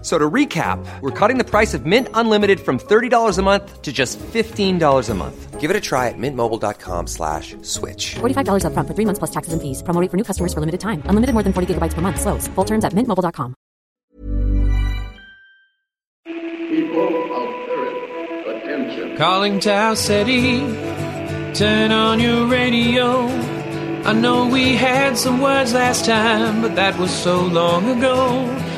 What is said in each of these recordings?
F- So to recap, we're cutting the price of Mint Unlimited from $30 a month to just $15 a month. Give it a try at mintmobile.com slash switch. $45 upfront for three months plus taxes and fees. Promo rate for new customers for limited time. Unlimited more than 40 gigabytes per month. Slows. Full terms at mintmobile.com. People of Earth, attention. Calling Tau City, turn on your radio. I know we had some words last time, but that was so long ago.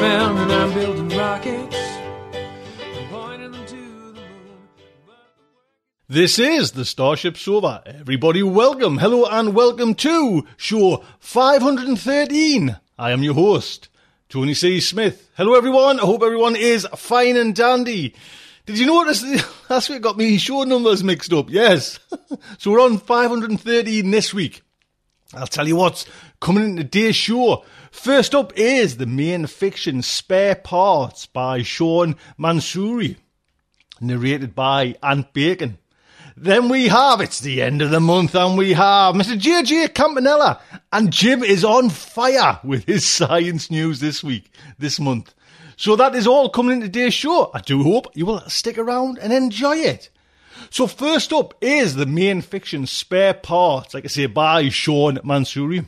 found, and I'm building rockets. This is the Starship Sofa. Everybody, welcome, hello, and welcome to show 513. I am your host, Tony C. Smith. Hello, everyone. I hope everyone is fine and dandy. Did you notice last week got me show numbers mixed up? Yes. so we're on 513 this week. I'll tell you what's coming in today's show. First up is the main fiction Spare Parts by Sean Mansouri narrated by Ant Bacon. Then we have, it's the end of the month, and we have Mr. JJ Campanella. And Jim is on fire with his science news this week, this month. So that is all coming in today's show. I do hope you will stick around and enjoy it. So first up is the main fiction Spare Parts, like I say, by Sean Mansouri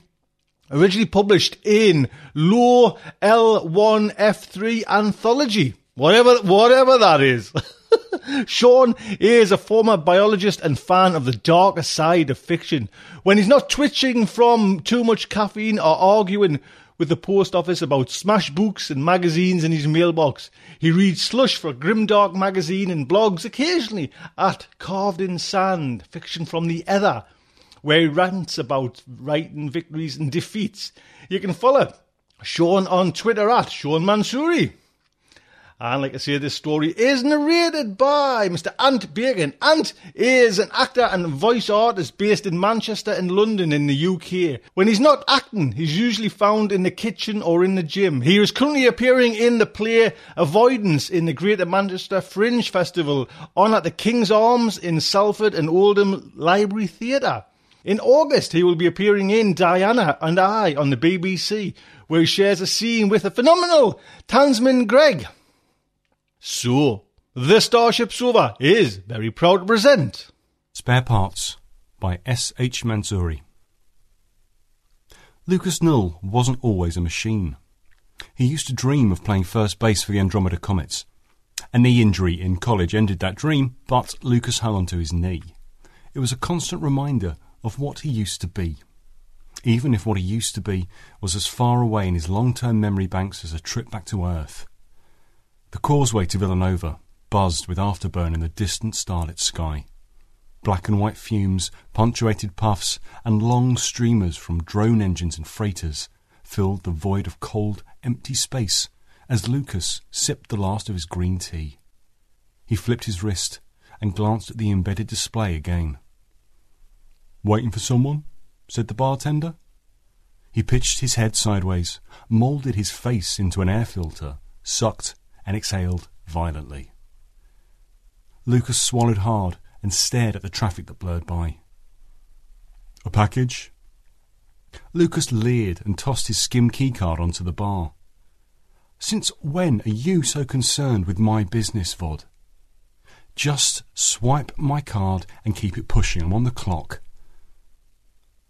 originally published in Law L1F3 Anthology. Whatever, whatever that is. Sean is a former biologist and fan of the darker side of fiction. When he's not twitching from too much caffeine or arguing with the post office about smash books and magazines in his mailbox, he reads slush for Grimdark magazine and blogs occasionally at Carved in Sand, fiction from the Ether where he rants about writing victories and defeats. You can follow Sean on Twitter at Sean Mansouri. And like I say, this story is narrated by Mr. Ant Bacon. Ant is an actor and voice artist based in Manchester and London in the UK. When he's not acting, he's usually found in the kitchen or in the gym. He is currently appearing in the play Avoidance in the Greater Manchester Fringe Festival on at the King's Arms in Salford and Oldham Library Theatre. In August, he will be appearing in Diana and I on the BBC, where he shares a scene with the phenomenal Tamsin Greig. So, the Starship Sofa is very proud to present. Spare Parts by S. H. Mansouri. Lucas Null wasn't always a machine. He used to dream of playing first base for the Andromeda Comets. A knee injury in college ended that dream, but Lucas hung onto his knee. It was a constant reminder of what he used to be. Even if what he used to be was as far away in his long term memory banks as a trip back to Earth. The causeway to Villanova buzzed with afterburn in the distant starlit sky. Black and white fumes, punctuated puffs, and long streamers from drone engines and freighters filled the void of cold, empty space as Lucas sipped the last of his green tea. He flipped his wrist and glanced at the embedded display again. Waiting for someone? said the bartender. He pitched his head sideways, moulded his face into an air filter, sucked and exhaled violently. Lucas swallowed hard and stared at the traffic that blurred by. A package? Lucas leered and tossed his skim keycard onto the bar. Since when are you so concerned with my business, Vod? Just swipe my card and keep it pushing. I'm on the clock.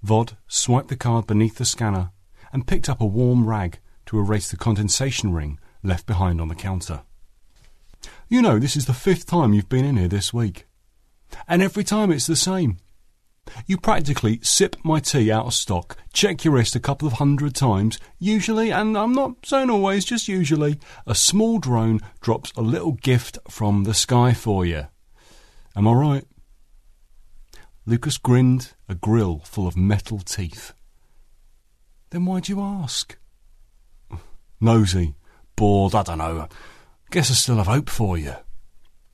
Vod swiped the card beneath the scanner and picked up a warm rag to erase the condensation ring left behind on the counter. You know, this is the fifth time you've been in here this week. And every time it's the same. You practically sip my tea out of stock, check your wrist a couple of hundred times. Usually, and I'm not saying always, just usually, a small drone drops a little gift from the sky for you. Am I right? Lucas grinned, a grill full of metal teeth. Then why'd you ask? Nosy, bored, I don't know. Guess I still have hope for you.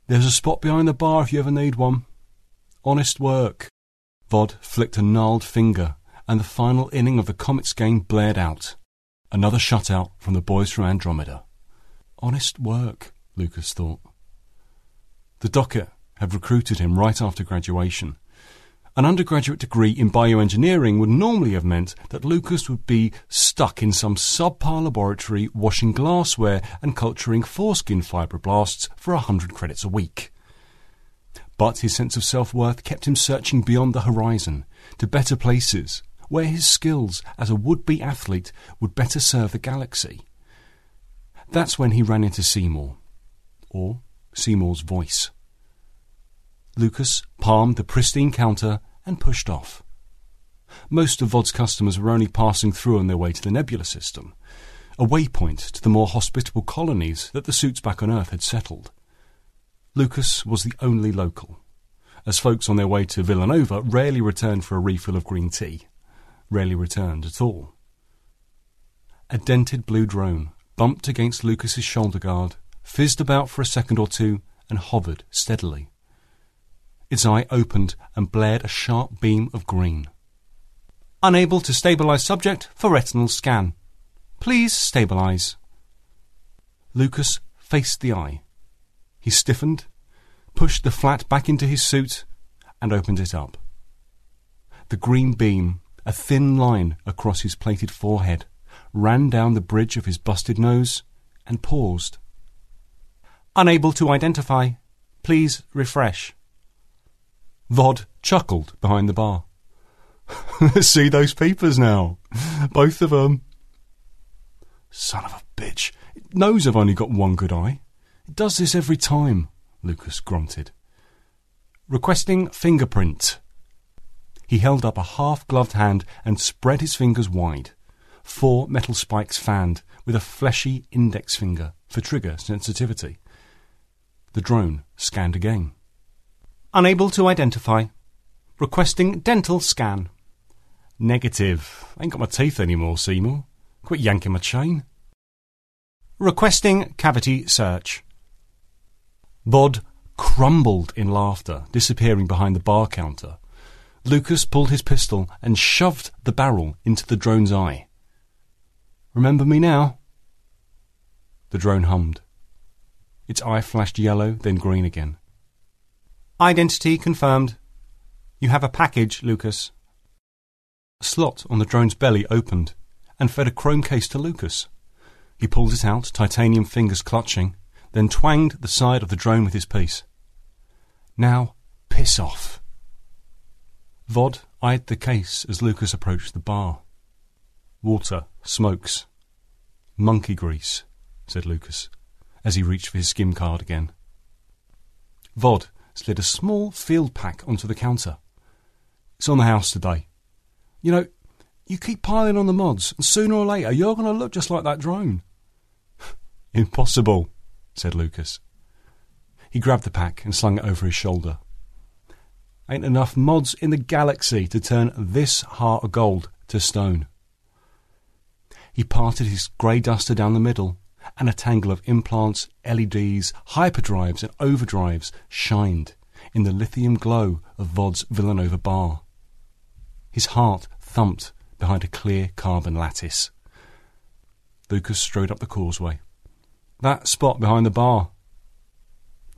There's a spot behind the bar if you ever need one. Honest work. Vod flicked a gnarled finger, and the final inning of the Comets game blared out. Another shutout from the boys from Andromeda. Honest work, Lucas thought. The docket had recruited him right after graduation. An undergraduate degree in bioengineering would normally have meant that Lucas would be stuck in some subpar laboratory washing glassware and culturing foreskin fibroblasts for a hundred credits a week. But his sense of self worth kept him searching beyond the horizon to better places where his skills as a would be athlete would better serve the galaxy. That's when he ran into Seymour, or Seymour's voice. Lucas palmed the pristine counter and pushed off. Most of Vod's customers were only passing through on their way to the Nebula system, a waypoint to the more hospitable colonies that the suits back on Earth had settled. Lucas was the only local, as folks on their way to Villanova rarely returned for a refill of green tea, rarely returned at all. A dented blue drone bumped against Lucas's shoulder guard, fizzed about for a second or two, and hovered steadily. Its eye opened and blared a sharp beam of green. Unable to stabilize subject for retinal scan. Please stabilize. Lucas faced the eye he stiffened, pushed the flat back into his suit, and opened it up. The green beam, a thin line across his plated forehead, ran down the bridge of his busted nose and paused. Unable to identify. Please refresh. Vod chuckled behind the bar. See those peepers now. Both of them. Son of a bitch. It knows I've only got one good eye. It does this every time, Lucas grunted. Requesting fingerprint. He held up a half gloved hand and spread his fingers wide. Four metal spikes fanned, with a fleshy index finger for trigger sensitivity. The drone scanned again. Unable to identify. Requesting dental scan. Negative. Ain't got my teeth anymore, Seymour. Quit yanking my chain. Requesting cavity search. Vod crumbled in laughter, disappearing behind the bar counter. Lucas pulled his pistol and shoved the barrel into the drone's eye. Remember me now? The drone hummed. Its eye flashed yellow, then green again. Identity confirmed. You have a package, Lucas. A slot on the drone's belly opened and fed a chrome case to Lucas. He pulled it out, titanium fingers clutching then twanged the side of the drone with his piece. Now, piss off. Vod eyed the case as Lucas approached the bar. Water, smokes, monkey grease, said Lucas, as he reached for his skim card again. Vod slid a small field pack onto the counter. It's on the house today. You know, you keep piling on the mods, and sooner or later you're going to look just like that drone. Impossible, said Lucas. He grabbed the pack and slung it over his shoulder. Ain't enough mods in the galaxy to turn this heart of gold to stone. He parted his grey duster down the middle, and a tangle of implants, LEDs, hyperdrives, and overdrives shined in the lithium glow of Vod's Villanova bar. His heart thumped behind a clear carbon lattice. Lucas strode up the causeway. That spot behind the bar.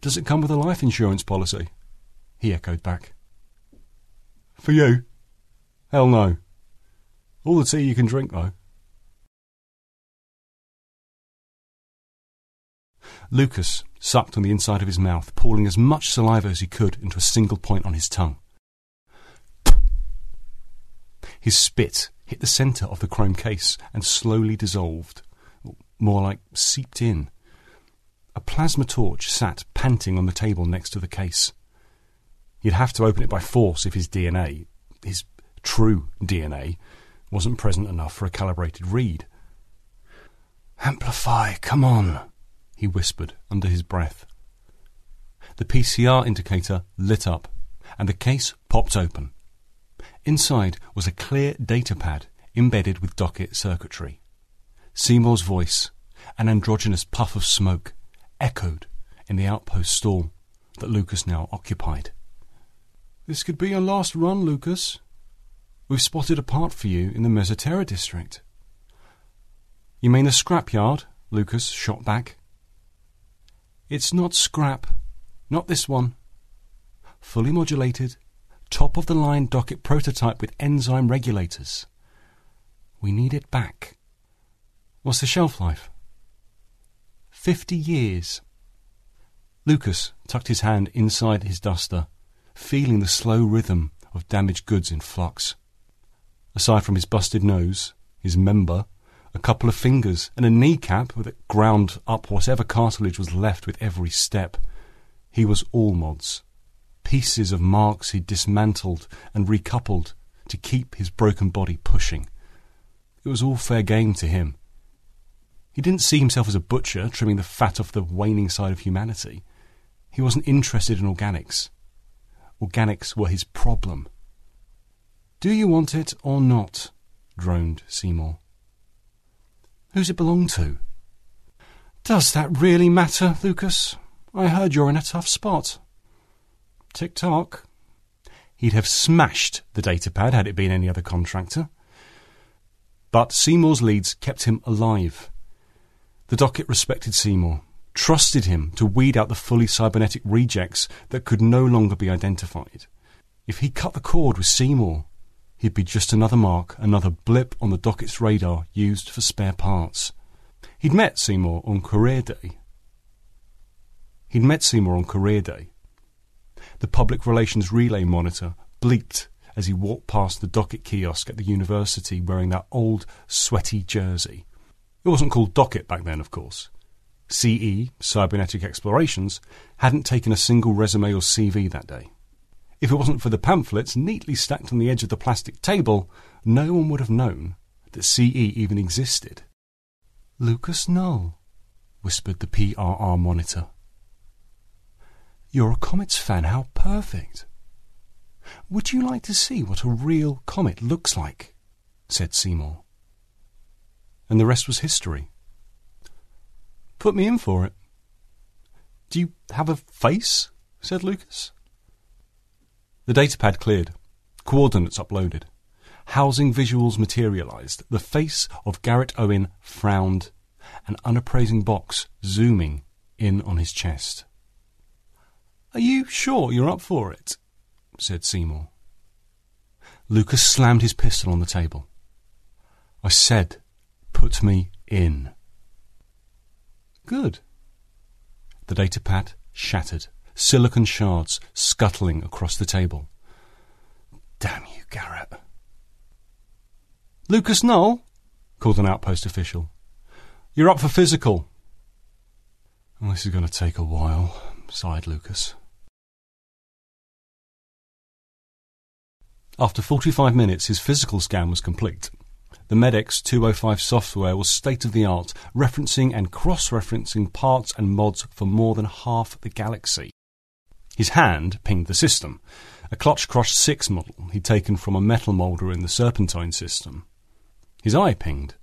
Does it come with a life insurance policy? He echoed back. For you? Hell no. All the tea you can drink, though. Lucas sucked on the inside of his mouth, pouring as much saliva as he could into a single point on his tongue. His spit hit the centre of the chrome case and slowly dissolved more like seeped in. A plasma torch sat panting on the table next to the case. He'd have to open it by force if his DNA, his true DNA, wasn't present enough for a calibrated read. Amplify, come on, he whispered under his breath. The PCR indicator lit up, and the case popped open. Inside was a clear data pad embedded with docket circuitry. Seymour's voice, an androgynous puff of smoke, echoed in the outpost stall that Lucas now occupied. This could be your last run, Lucas. We've spotted a part for you in the Mesa Terra district. You mean the scrapyard? Lucas shot back. It's not scrap. Not this one. Fully modulated, top of the line docket prototype with enzyme regulators. We need it back. What's the shelf life? Fifty years. Lucas tucked his hand inside his duster, feeling the slow rhythm of damaged goods in flux. Aside from his busted nose, his member, a couple of fingers, and a kneecap that ground up whatever cartilage was left with every step, he was all mods. Pieces of marks he'd dismantled and recoupled to keep his broken body pushing. It was all fair game to him. He didn't see himself as a butcher trimming the fat off the waning side of humanity. He wasn't interested in organics. Organics were his problem. Do you want it or not? droned Seymour. Who's it belong to? Does that really matter, Lucas? I heard you're in a tough spot. Tick tock. He'd have smashed the datapad had it been any other contractor. But Seymour's leads kept him alive. The docket respected Seymour, trusted him to weed out the fully cybernetic rejects that could no longer be identified. If he cut the cord with Seymour, he'd be just another mark, another blip on the docket's radar used for spare parts. He'd met Seymour on career day. He'd met Seymour on career day. The public relations relay monitor bleeped as he walked past the docket kiosk at the university wearing that old, sweaty jersey. It wasn't called docket back then, of course. CE, Cybernetic Explorations, hadn't taken a single resume or CV that day. If it wasn't for the pamphlets neatly stacked on the edge of the plastic table, no one would have known that CE even existed. Lucas Null, whispered the PRR monitor. You're a Comets fan, how perfect. Would you like to see what a real comet looks like? said Seymour. And the rest was history. Put me in for it. Do you have a face? said Lucas. The datapad cleared. Coordinates uploaded. Housing visuals materialized. The face of Garrett Owen frowned, an unappraising box zooming in on his chest. Are you sure you're up for it? said Seymour. Lucas slammed his pistol on the table. I said, put me in. Good. The datapad shattered, silicon shards scuttling across the table. Damn you, Garrett. Lucas Null, called an outpost official. You're up for physical. Well, this is going to take a while, sighed Lucas. After 45 minutes, his physical scan was complete. The Medex 205 software was state of the art, referencing and cross referencing parts and mods for more than half the galaxy. His hand pinged the system, a Clutch Crush 6 model he'd taken from a metal moulder in the Serpentine system. His eye pinged,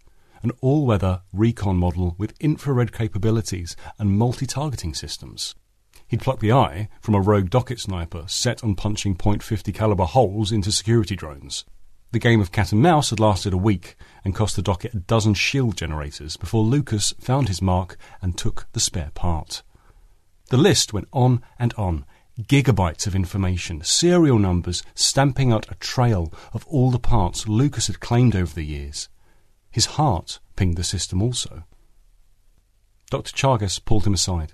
an all weather recon model with infrared capabilities and multi targeting systems. He'd plucked the eye from a rogue docket sniper set on punching .50 caliber holes into security drones. The game of cat and mouse had lasted a week and cost the docket a dozen shield generators before Lucas found his mark and took the spare part. The list went on and on. Gigabytes of information, serial numbers stamping out a trail of all the parts Lucas had claimed over the years. His heart pinged the system also. Dr. Chargas pulled him aside.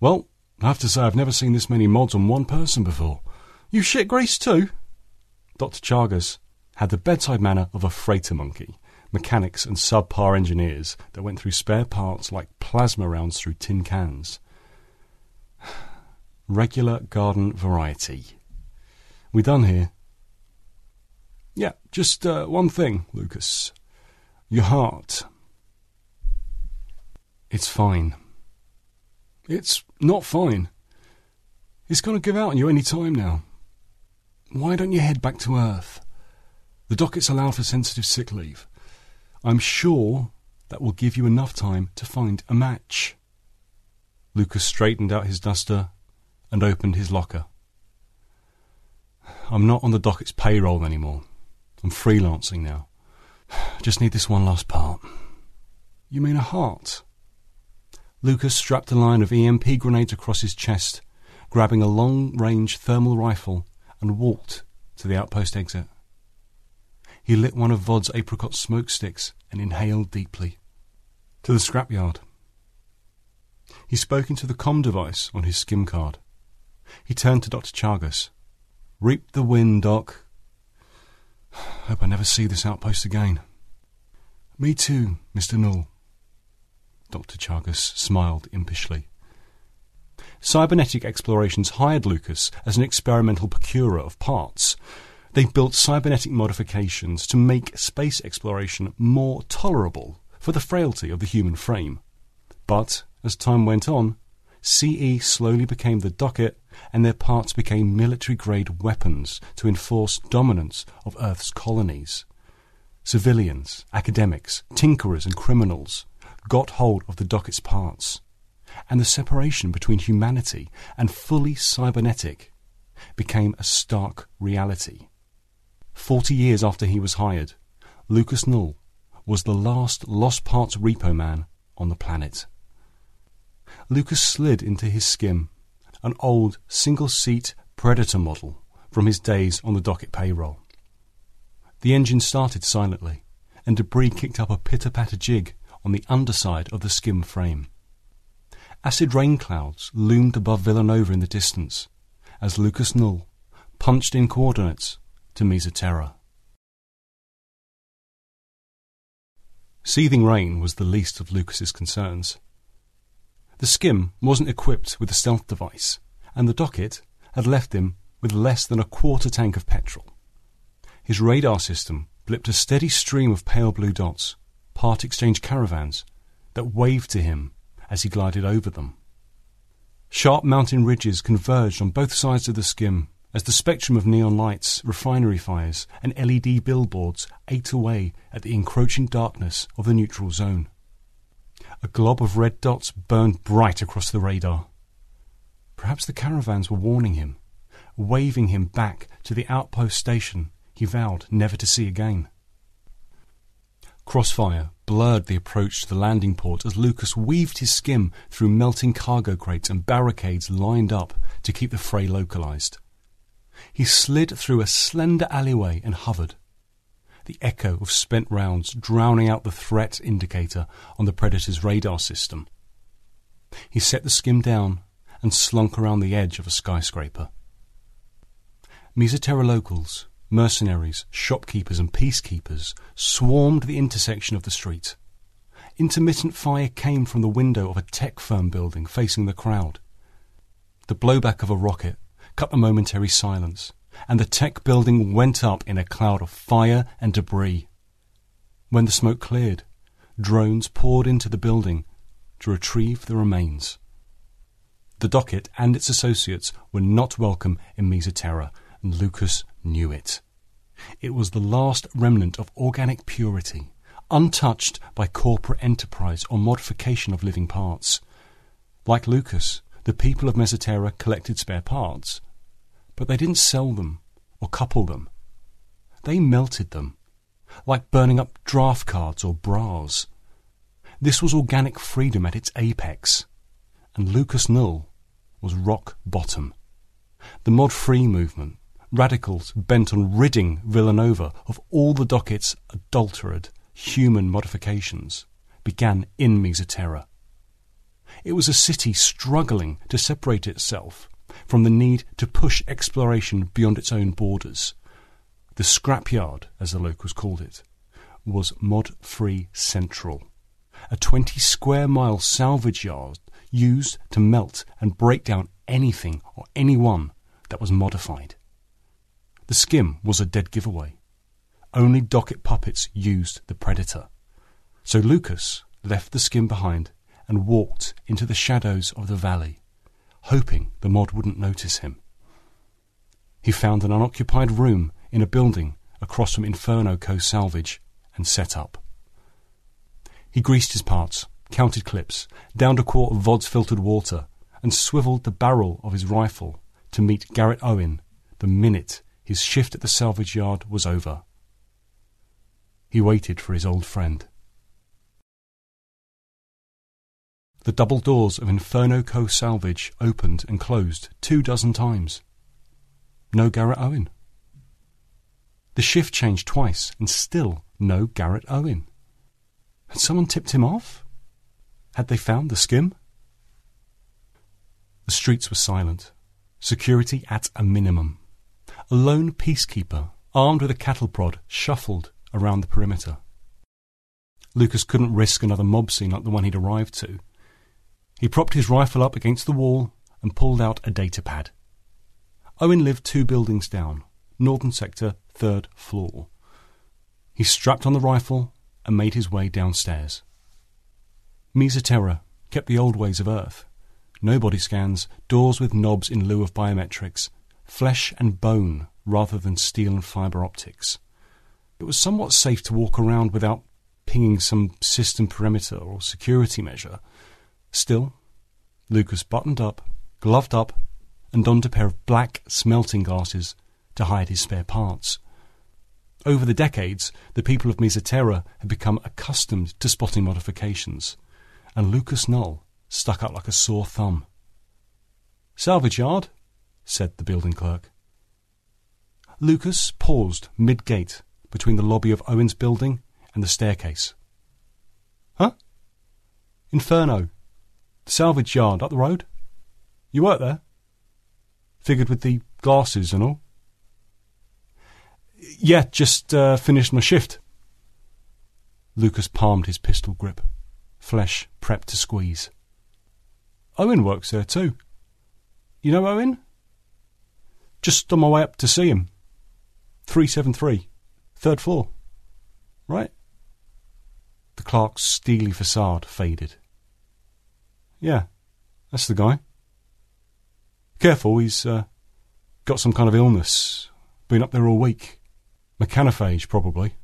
Well, I have to say I've never seen this many mods on one person before. You shit Grace too? Dr. Chargas had the bedside manner of a freighter monkey, mechanics and subpar engineers that went through spare parts like plasma rounds through tin cans. Regular garden variety. We done here? Yeah, just uh, one thing, Lucas. Your heart. It's fine. It's not fine. It's going to give out on you any time now. Why don't you head back to Earth? The dockets allow for sensitive sick leave. I'm sure that will give you enough time to find a match. Lucas straightened out his duster and opened his locker. I'm not on the docket's payroll anymore. I'm freelancing now. Just need this one last part. You mean a heart? Lucas strapped a line of EMP grenades across his chest, grabbing a long range thermal rifle, and walked to the outpost exit. He lit one of Vod's apricot smoke sticks and inhaled deeply. To the scrapyard. He spoke into the com device on his skim card. He turned to Dr. Chagas. Reap the wind, Doc. Hope I never see this outpost again. Me too, Mr. Null. Dr. Chagas smiled impishly. Cybernetic Explorations hired Lucas as an experimental procurer of parts. They built cybernetic modifications to make space exploration more tolerable for the frailty of the human frame. But, as time went on, CE slowly became the docket and their parts became military grade weapons to enforce dominance of Earth's colonies. Civilians, academics, tinkerers, and criminals got hold of the docket's parts, and the separation between humanity and fully cybernetic became a stark reality. Forty years after he was hired, Lucas Null was the last lost parts repo man on the planet. Lucas slid into his skim, an old single seat Predator model from his days on the docket payroll. The engine started silently, and debris kicked up a pitter patter jig on the underside of the skim frame. Acid rain clouds loomed above Villanova in the distance as Lucas Null punched in coordinates to Mesa Terra. Seething rain was the least of Lucas's concerns. The skim wasn't equipped with a stealth device, and the docket had left him with less than a quarter tank of petrol. His radar system blipped a steady stream of pale blue dots, part exchange caravans, that waved to him as he glided over them. Sharp mountain ridges converged on both sides of the skim as the spectrum of neon lights, refinery fires, and LED billboards ate away at the encroaching darkness of the neutral zone. A glob of red dots burned bright across the radar. Perhaps the caravans were warning him, waving him back to the outpost station he vowed never to see again. Crossfire blurred the approach to the landing port as Lucas weaved his skim through melting cargo crates and barricades lined up to keep the fray localized. He slid through a slender alleyway and hovered the echo of spent rounds drowning out the threat indicator on the Predator's radar system. He set the skim down and slunk around the edge of a skyscraper. Mesa Terra locals, mercenaries, shopkeepers, and peacekeepers swarmed the intersection of the street. Intermittent fire came from the window of a tech firm building facing the crowd. The blowback of a rocket cut the momentary silence and the tech building went up in a cloud of fire and debris. When the smoke cleared, drones poured into the building to retrieve the remains. The docket and its associates were not welcome in Mesa Terra, and Lucas knew it. It was the last remnant of organic purity, untouched by corporate enterprise or modification of living parts. Like Lucas, the people of Mesa Terra collected spare parts, but they didn't sell them or couple them. They melted them, like burning up draft cards or bras. This was organic freedom at its apex, and Lucas Null was rock bottom. The mod free movement, radicals bent on ridding Villanova of all the docket's adulterated human modifications, began in Mesa Terra. It was a city struggling to separate itself from the need to push exploration beyond its own borders. The scrapyard, as the locals called it, was Mod Free Central, a 20 square mile salvage yard used to melt and break down anything or anyone that was modified. The skim was a dead giveaway. Only docket puppets used the Predator. So Lucas left the skim behind and walked into the shadows of the valley, hoping the mod wouldn't notice him. He found an unoccupied room in a building across from Inferno Co. Salvage and set up. He greased his parts, counted clips, downed a quart of Vod's filtered water, and swiveled the barrel of his rifle to meet Garrett Owen the minute his shift at the salvage yard was over. He waited for his old friend. The double doors of Inferno Co. Salvage opened and closed two dozen times. No Garrett Owen. The shift changed twice, and still no Garrett Owen. Had someone tipped him off? Had they found the skim? The streets were silent, security at a minimum. A lone peacekeeper, armed with a cattle prod, shuffled around the perimeter. Lucas couldn't risk another mob scene like the one he'd arrived to. He propped his rifle up against the wall and pulled out a data pad. Owen lived two buildings down, northern sector, third floor. He strapped on the rifle and made his way downstairs. Mesa Terra kept the old ways of Earth. No body scans, doors with knobs in lieu of biometrics, flesh and bone rather than steel and fibre optics. It was somewhat safe to walk around without pinging some system perimeter or security measure. Still, Lucas buttoned up, gloved up, and donned a pair of black smelting glasses to hide his spare parts. Over the decades, the people of Mesa Terra had become accustomed to spotting modifications, and Lucas Null stuck out like a sore thumb. Salvage yard, said the building clerk. Lucas paused mid gate between the lobby of Owen's building and the staircase. Huh? Inferno. The salvage yard up the road? You work there? Figured with the glasses and all? Yeah, just uh, finished my shift. Lucas palmed his pistol grip, flesh prepped to squeeze. Owen works there too. You know Owen? Just on my way up to see him. 373, third floor. Right? The clerk's steely facade faded. Yeah, that's the guy. Careful, he's uh, got some kind of illness. Been up there all week. Mechanophage, probably.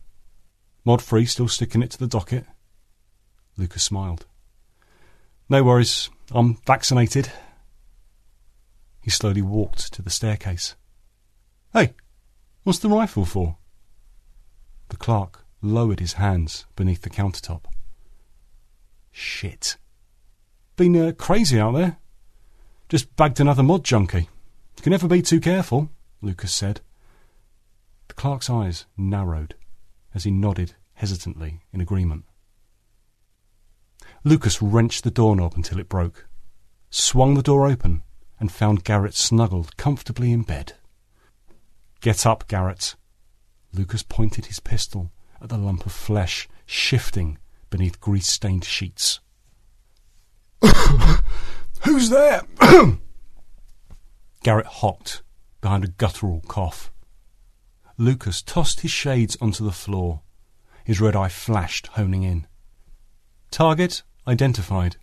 Mod free, still sticking it to the docket. Lucas smiled. No worries, I'm vaccinated. He slowly walked to the staircase. Hey, what's the rifle for? The clerk lowered his hands beneath the countertop. Shit. Been uh, crazy out there. Just bagged another mod junkie. You can never be too careful, Lucas said. The clerk's eyes narrowed as he nodded hesitantly in agreement. Lucas wrenched the doorknob until it broke, swung the door open, and found Garrett snuggled comfortably in bed. Get up, Garrett. Lucas pointed his pistol at the lump of flesh shifting beneath grease stained sheets. Who's there? Garrett hocked behind a guttural cough. Lucas tossed his shades onto the floor. His red eye flashed, honing in. Target identified.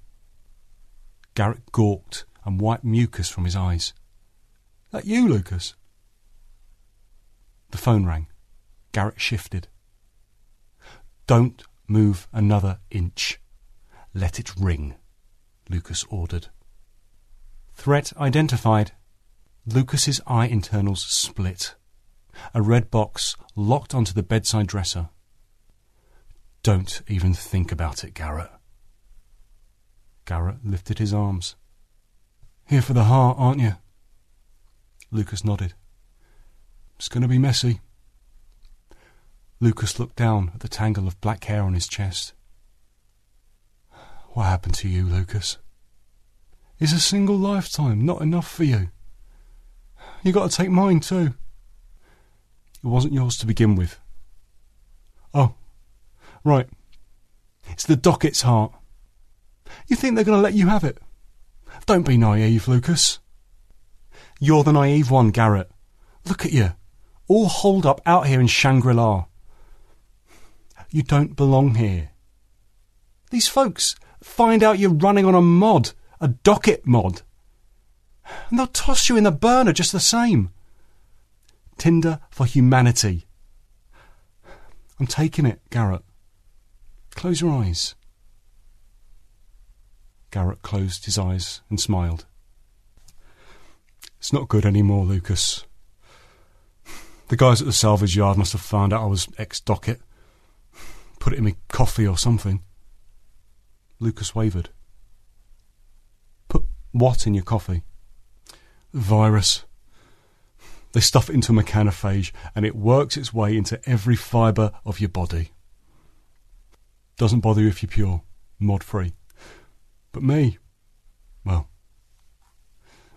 Garrett gawked and wiped mucus from his eyes. That you, Lucas? The phone rang. Garrett shifted. Don't move another inch. Let it ring, Lucas ordered. Threat identified. Lucas's eye internals split. A red box locked onto the bedside dresser. Don't even think about it, Garrett. Garrett lifted his arms. Here for the heart, aren't you? Lucas nodded. It's going to be messy. Lucas looked down at the tangle of black hair on his chest. What happened to you, Lucas? Is a single lifetime not enough for you? You got to take mine too. It wasn't yours to begin with. Oh, Right. It's the docket's heart. You think they're going to let you have it? Don't be naive, Lucas. You're the naive one, Garrett. Look at you. All holed up out here in Shangri La. You don't belong here. These folks find out you're running on a mod, a docket mod. And they'll toss you in the burner just the same. Tinder for humanity. I'm taking it, Garrett. Close your eyes. Garrett closed his eyes and smiled. It's not good anymore, Lucas. The guys at the salvage yard must have found out I was ex docket. Put it in me coffee or something. Lucas wavered. Put what in your coffee? Virus. They stuff it into a mechanophage and it works its way into every fibre of your body. Doesn't bother you if you're pure, mod free. But me, well,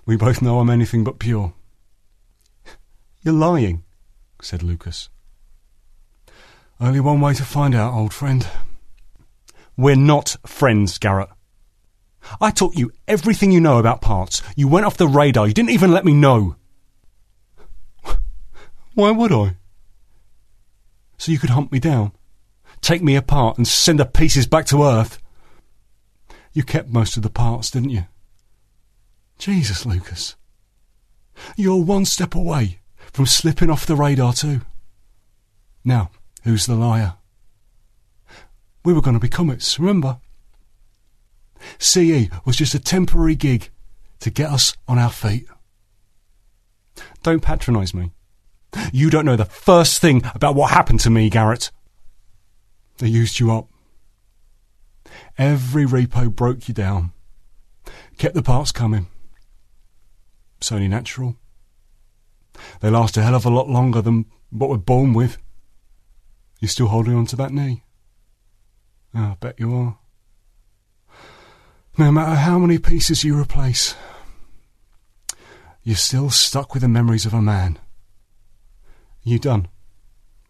we both know I'm anything but pure. You're lying, said Lucas. Only one way to find out, old friend. We're not friends, Garrett. I taught you everything you know about parts. You went off the radar. You didn't even let me know. Why would I? So you could hunt me down, take me apart, and send the pieces back to Earth. You kept most of the parts, didn't you? Jesus, Lucas. You're one step away from slipping off the radar, too. Now, who's the liar? We were going to be comets, remember? CE was just a temporary gig to get us on our feet. Don't patronise me. You don't know the first thing about what happened to me, Garrett. They used you up. Every repo broke you down, kept the parts coming. It's only natural. They last a hell of a lot longer than what we're born with. You're still holding on to that knee? I bet you are. No matter how many pieces you replace, you're still stuck with the memories of a man. You done?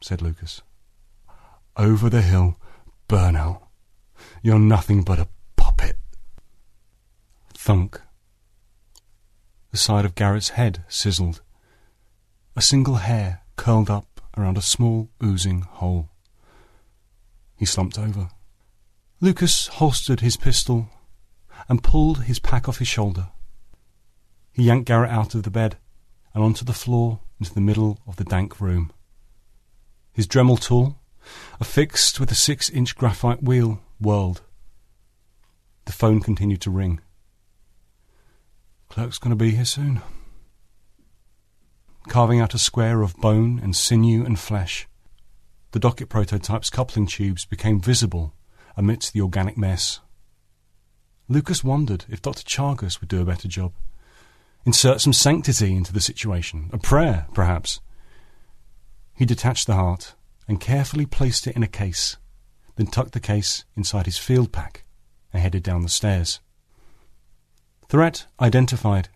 said Lucas. Over the hill, burnout. You're nothing but a puppet. Thunk. The side of Garrett's head sizzled. A single hair curled up around a small, oozing hole. He slumped over. Lucas holstered his pistol and pulled his pack off his shoulder. He yanked Garrett out of the bed and onto the floor into the middle of the dank room. His Dremel tool, affixed with a six inch graphite wheel, whirled. The phone continued to ring. Clerk's going to be here soon. Carving out a square of bone and sinew and flesh, the docket prototype's coupling tubes became visible amidst the organic mess. Lucas wondered if Dr. Chargas would do a better job. Insert some sanctity into the situation, a prayer, perhaps. He detached the heart and carefully placed it in a case, then tucked the case inside his field pack and headed down the stairs. Threat identified.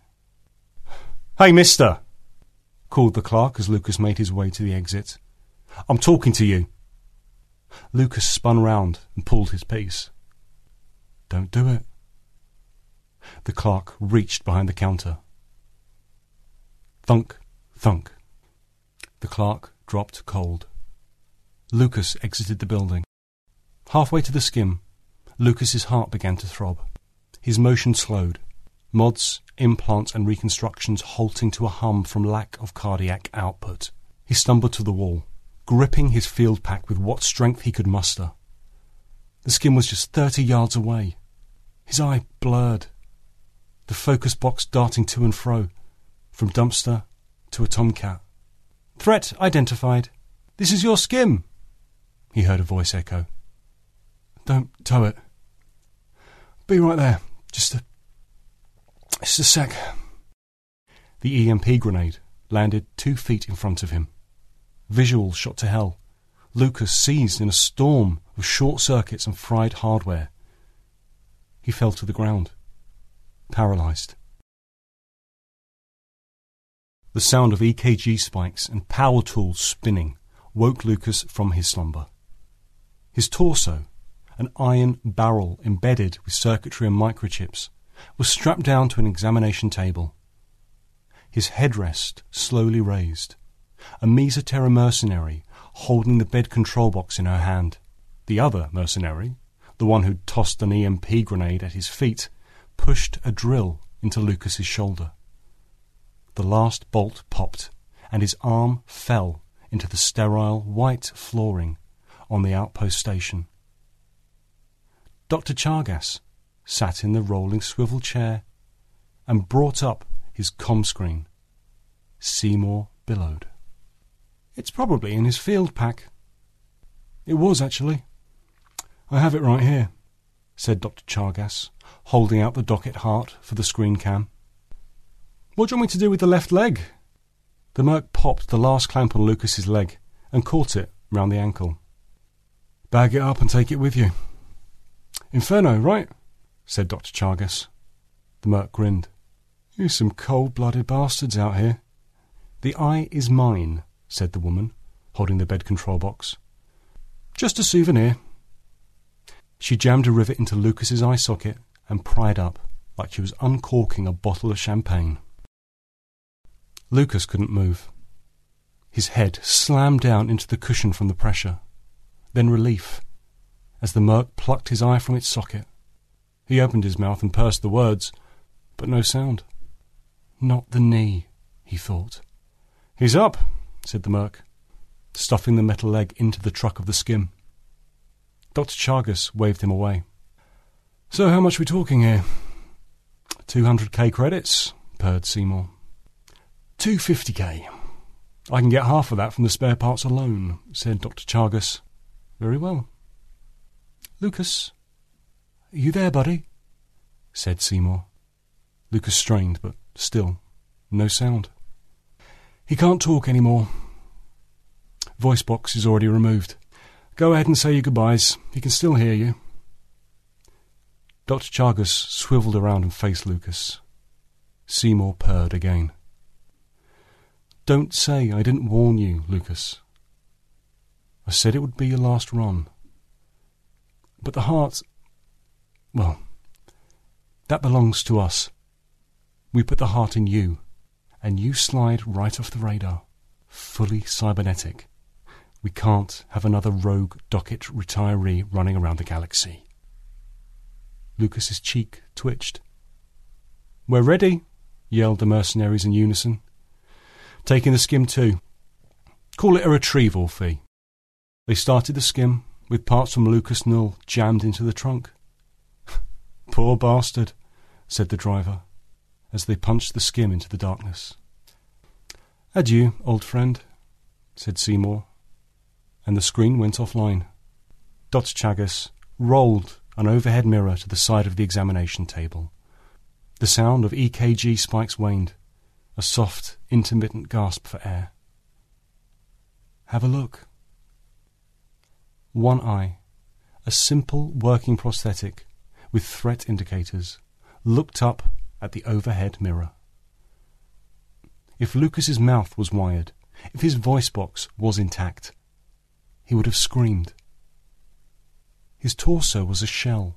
Hey, mister! called the clerk as Lucas made his way to the exit. I'm talking to you. Lucas spun round and pulled his piece. Don't do it. The clerk reached behind the counter. Thunk, thunk. The clerk dropped cold. Lucas exited the building. Halfway to the skim, Lucas's heart began to throb. His motion slowed, mods, implants, and reconstructions halting to a hum from lack of cardiac output. He stumbled to the wall, gripping his field pack with what strength he could muster. The skin was just thirty yards away. His eye blurred, the focus box darting to and fro, from dumpster to a tomcat. Threat identified. This is your skim he heard a voice echo. Don't tow it. Be right there. Just a. Just a sec. The EMP grenade landed two feet in front of him. Visuals shot to hell. Lucas seized in a storm of short circuits and fried hardware. He fell to the ground, paralyzed. The sound of EKG spikes and power tools spinning woke Lucas from his slumber. His torso, an iron barrel embedded with circuitry and microchips, was strapped down to an examination table. His headrest slowly raised. A Mesa Terra mercenary holding the bed control box in her hand. The other mercenary, the one who'd tossed an EMP grenade at his feet, pushed a drill into Lucas's shoulder. The last bolt popped, and his arm fell into the sterile white flooring on the outpost station. Dr. Chargas sat in the rolling swivel chair and brought up his com screen. Seymour billowed. It's probably in his field pack. It was, actually. I have it right here, said Dr. Chargas, holding out the docket heart for the screen cam. What do you want me to do with the left leg? The merc popped the last clamp on Lucas's leg and caught it round the ankle. Bag it up and take it with you. Inferno, right? said Dr. Chargas. The merc grinned. You some cold-blooded bastards out here. The eye is mine, said the woman, holding the bed control box. Just a souvenir. She jammed a rivet into Lucas's eye socket and pried up like she was uncorking a bottle of champagne. Lucas couldn't move. His head slammed down into the cushion from the pressure, then relief, as the merc plucked his eye from its socket. He opened his mouth and pursed the words, but no sound. Not the knee, he thought. He's up, said the merc, stuffing the metal leg into the truck of the skim. Dr. Chargas waved him away. So how much are we talking here? Two hundred K credits, purred Seymour. Two fifty K. I can get half of that from the spare parts alone, said Dr. Chargas. Very well. Lucas, are you there, buddy? said Seymour. Lucas strained, but still, no sound. He can't talk any more. Voice box is already removed. Go ahead and say your goodbyes. He can still hear you. Dr. Chargas swiveled around and faced Lucas. Seymour purred again. Don't say I didn't warn you, Lucas. I said it would be your last run. But the heart, well, that belongs to us. We put the heart in you and you slide right off the radar. Fully cybernetic. We can't have another rogue docket retiree running around the galaxy. Lucas's cheek twitched. We're ready, yelled the mercenaries in unison. Taking the skim too. Call it a retrieval fee. They started the skim, with parts from Lucas Null jammed into the trunk. Poor bastard, said the driver as they punched the skim into the darkness. Adieu, old friend, said Seymour, and the screen went offline. Dr. Chagas rolled an overhead mirror to the side of the examination table. The sound of EKG spikes waned, a soft, intermittent gasp for air. Have a look. One eye, a simple working prosthetic with threat indicators, looked up at the overhead mirror. If Lucas's mouth was wired, if his voice box was intact, he would have screamed. His torso was a shell.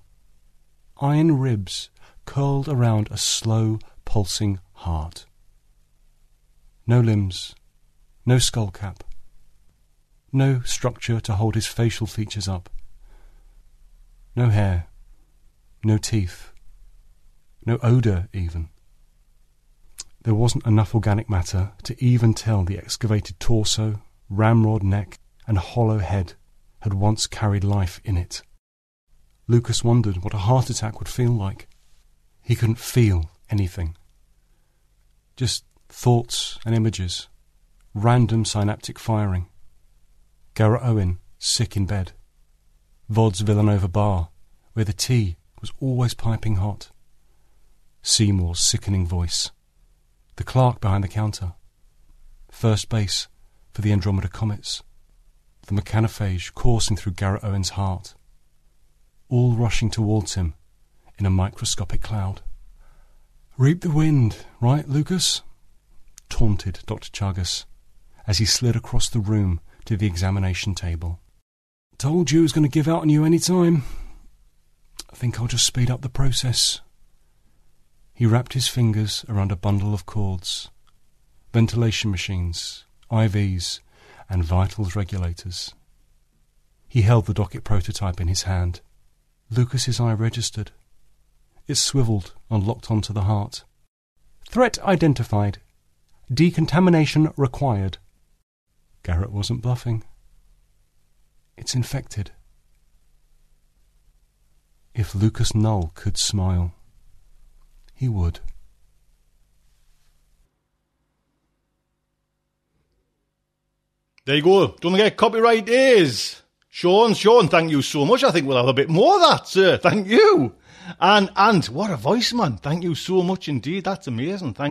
Iron ribs curled around a slow, pulsing heart. No limbs, no skull cap, no structure to hold his facial features up, no hair, no teeth no odour even. There wasn't enough organic matter to even tell the excavated torso, ramrod neck, and hollow head had once carried life in it. Lucas wondered what a heart attack would feel like. He couldn't feel anything. Just thoughts and images, random synaptic firing. Garrett Owen, sick in bed. Vod's Villanova bar, where the tea was always piping hot. Seymour's sickening voice. The clerk behind the counter. First base for the Andromeda Comets. The mechanophage coursing through Garrett Owen's heart. All rushing towards him in a microscopic cloud. Reap the wind, right, Lucas? taunted Dr. Chagas as he slid across the room to the examination table. told you it was going to give out on you any time. I think I'll just speed up the process. He wrapped his fingers around a bundle of cords, ventilation machines, IVs, and vitals regulators. He held the docket prototype in his hand. Lucas's eye registered. It swiveled and locked onto the heart. Threat identified. Decontamination required. Garrett wasn't bluffing. It's infected. If Lucas Null could smile, he would. There you go. Don't forget, copyright is Sean. Sean, thank you so much. I think we'll have a bit more of that, sir. Thank you. And and what a voice, man. Thank you so much indeed. That's amazing. Thank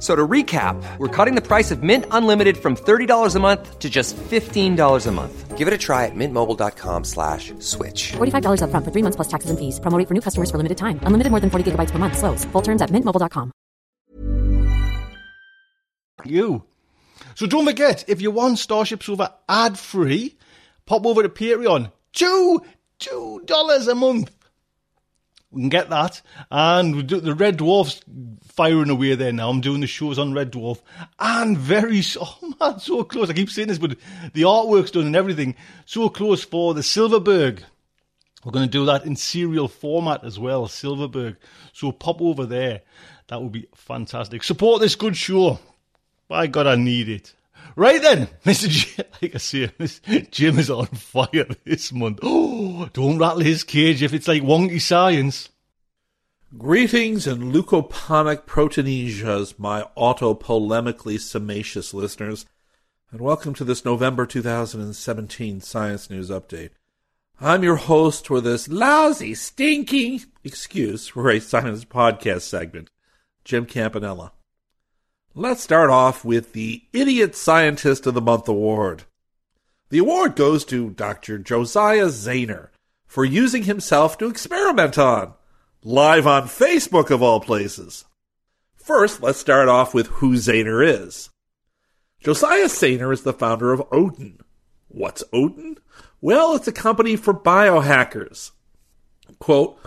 F- So to recap, we're cutting the price of Mint Unlimited from $30 a month to just $15 a month. Give it a try at mintmobile.com slash switch. $45 upfront for three months plus taxes and fees. Promo rate for new customers for limited time. Unlimited more than 40 gigabytes per month. Slows. Full terms at mintmobile.com. you. So don't forget, if you want Starship Sofa ad free, pop over to Patreon. Two, two dollars a month. We can get that. And the Red Dwarf's firing away there now. I'm doing the shows on Red Dwarf. And very, oh man, so close. I keep saying this, but the artwork's done and everything. So close for the Silverberg. We're going to do that in serial format as well, Silverberg. So pop over there. That would be fantastic. Support this good show. By God, I need it. Right then, Mr. Jim, like I say. Jim is on fire this month. Oh, don't rattle his cage if it's like wonky science. Greetings and leukoponic proteinesias, my auto-polemically summacious listeners, and welcome to this November 2017 Science News Update. I'm your host for this lousy, stinking excuse for a science podcast segment, Jim Campanella. Let's start off with the Idiot Scientist of the Month award. The award goes to Dr. Josiah Zayner for using himself to experiment on live on Facebook of all places. First, let's start off with who Zayner is. Josiah Zayner is the founder of Odin. What's Odin? Well, it's a company for biohackers. Quote,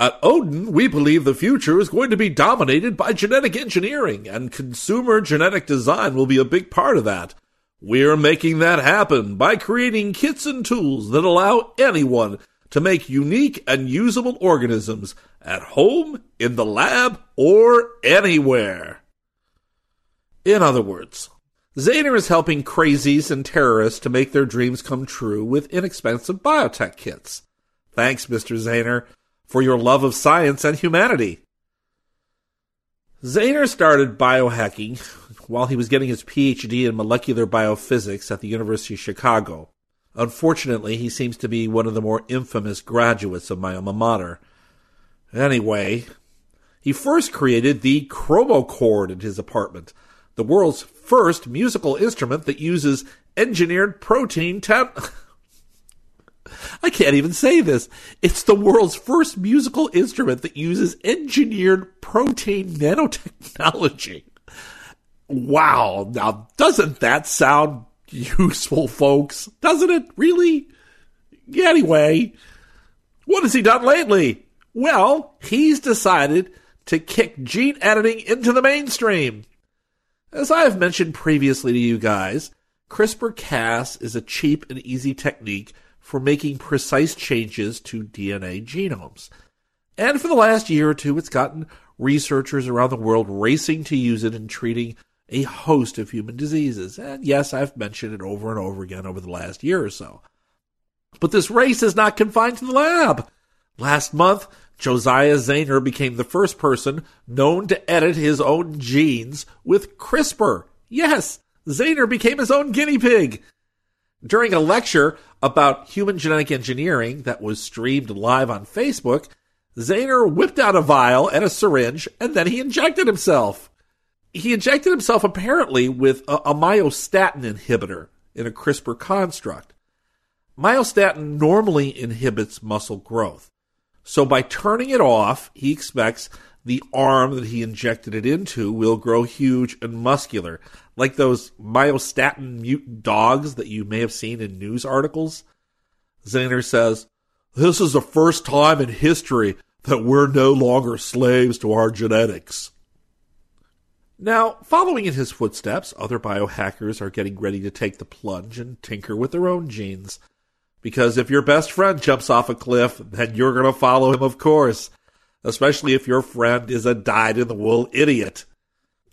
at Odin, we believe the future is going to be dominated by genetic engineering, and consumer genetic design will be a big part of that. We're making that happen by creating kits and tools that allow anyone to make unique and usable organisms at home, in the lab, or anywhere. In other words, Zayner is helping crazies and terrorists to make their dreams come true with inexpensive biotech kits. Thanks, Mr. Zayner, for your love of science and humanity. Zayner started biohacking while he was getting his PhD in molecular biophysics at the University of Chicago. Unfortunately, he seems to be one of the more infamous graduates of my alma mater. Anyway, he first created the chromochord in his apartment, the world's first musical instrument that uses engineered protein tam- I can't even say this. It's the world's first musical instrument that uses engineered protein nanotechnology. Wow. Now, doesn't that sound useful, folks? Doesn't it? Really? Anyway, what has he done lately? Well, he's decided to kick gene editing into the mainstream. As I have mentioned previously to you guys, CRISPR Cas is a cheap and easy technique for making precise changes to DNA genomes. And for the last year or two, it's gotten researchers around the world racing to use it in treating a host of human diseases. And yes, I've mentioned it over and over again over the last year or so. But this race is not confined to the lab. Last month, Josiah Zayner became the first person known to edit his own genes with CRISPR. Yes, Zayner became his own guinea pig. During a lecture about human genetic engineering that was streamed live on Facebook, Zayner whipped out a vial and a syringe and then he injected himself. He injected himself apparently with a, a myostatin inhibitor in a CRISPR construct. Myostatin normally inhibits muscle growth. So by turning it off, he expects the arm that he injected it into will grow huge and muscular, like those myostatin mutant dogs that you may have seen in news articles. Zayner says, This is the first time in history that we're no longer slaves to our genetics. Now, following in his footsteps, other biohackers are getting ready to take the plunge and tinker with their own genes. Because if your best friend jumps off a cliff, then you're going to follow him, of course especially if your friend is a dyed in the wool idiot.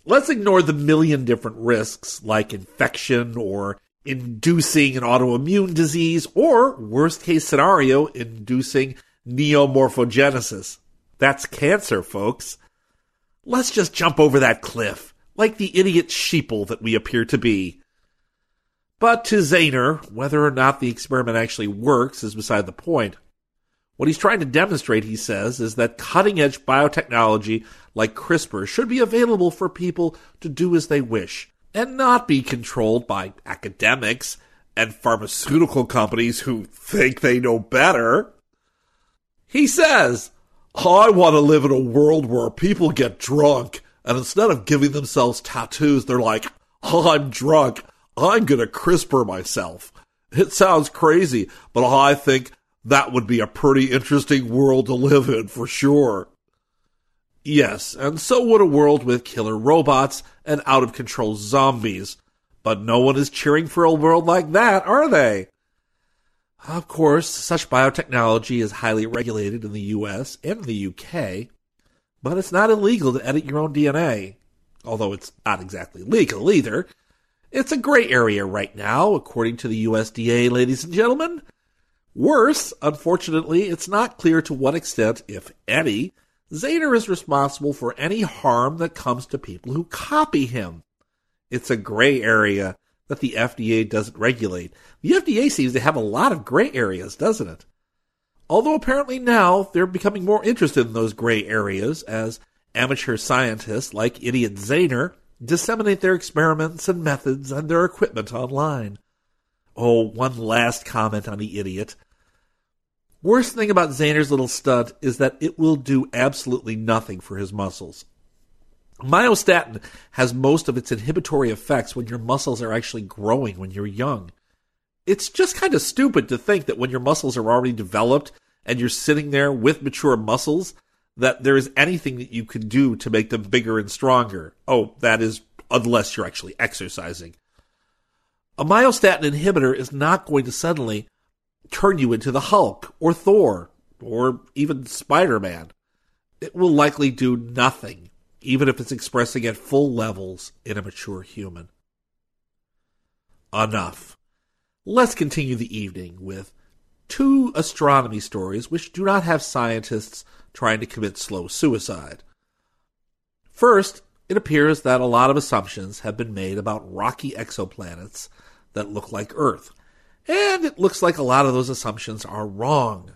Let's ignore the million different risks like infection or inducing an autoimmune disease or, worst case scenario, inducing neomorphogenesis. That's cancer, folks. Let's just jump over that cliff, like the idiot sheeple that we appear to be. But to Zayner, whether or not the experiment actually works is beside the point. What he's trying to demonstrate, he says, is that cutting edge biotechnology like CRISPR should be available for people to do as they wish and not be controlled by academics and pharmaceutical companies who think they know better. He says, I want to live in a world where people get drunk and instead of giving themselves tattoos, they're like, I'm drunk. I'm going to CRISPR myself. It sounds crazy, but I think that would be a pretty interesting world to live in for sure. Yes, and so would a world with killer robots and out of control zombies. But no one is cheering for a world like that, are they? Of course, such biotechnology is highly regulated in the US and the UK, but it's not illegal to edit your own DNA. Although it's not exactly legal either. It's a gray area right now, according to the USDA, ladies and gentlemen. Worse, unfortunately, it's not clear to what extent, if any, Zayner is responsible for any harm that comes to people who copy him. It's a gray area that the FDA doesn't regulate. The FDA seems to have a lot of gray areas, doesn't it? Although apparently now they're becoming more interested in those gray areas as amateur scientists like Idiot Zayner disseminate their experiments and methods and their equipment online. Oh, one last comment on the idiot. Worst thing about Zayner's little stunt is that it will do absolutely nothing for his muscles. Myostatin has most of its inhibitory effects when your muscles are actually growing when you're young. It's just kind of stupid to think that when your muscles are already developed and you're sitting there with mature muscles, that there is anything that you can do to make them bigger and stronger. Oh, that is, unless you're actually exercising. A myostatin inhibitor is not going to suddenly turn you into the Hulk or Thor or even Spider Man. It will likely do nothing, even if it's expressing at full levels in a mature human. Enough. Let's continue the evening with two astronomy stories which do not have scientists trying to commit slow suicide. First, it appears that a lot of assumptions have been made about rocky exoplanets that look like Earth. And it looks like a lot of those assumptions are wrong.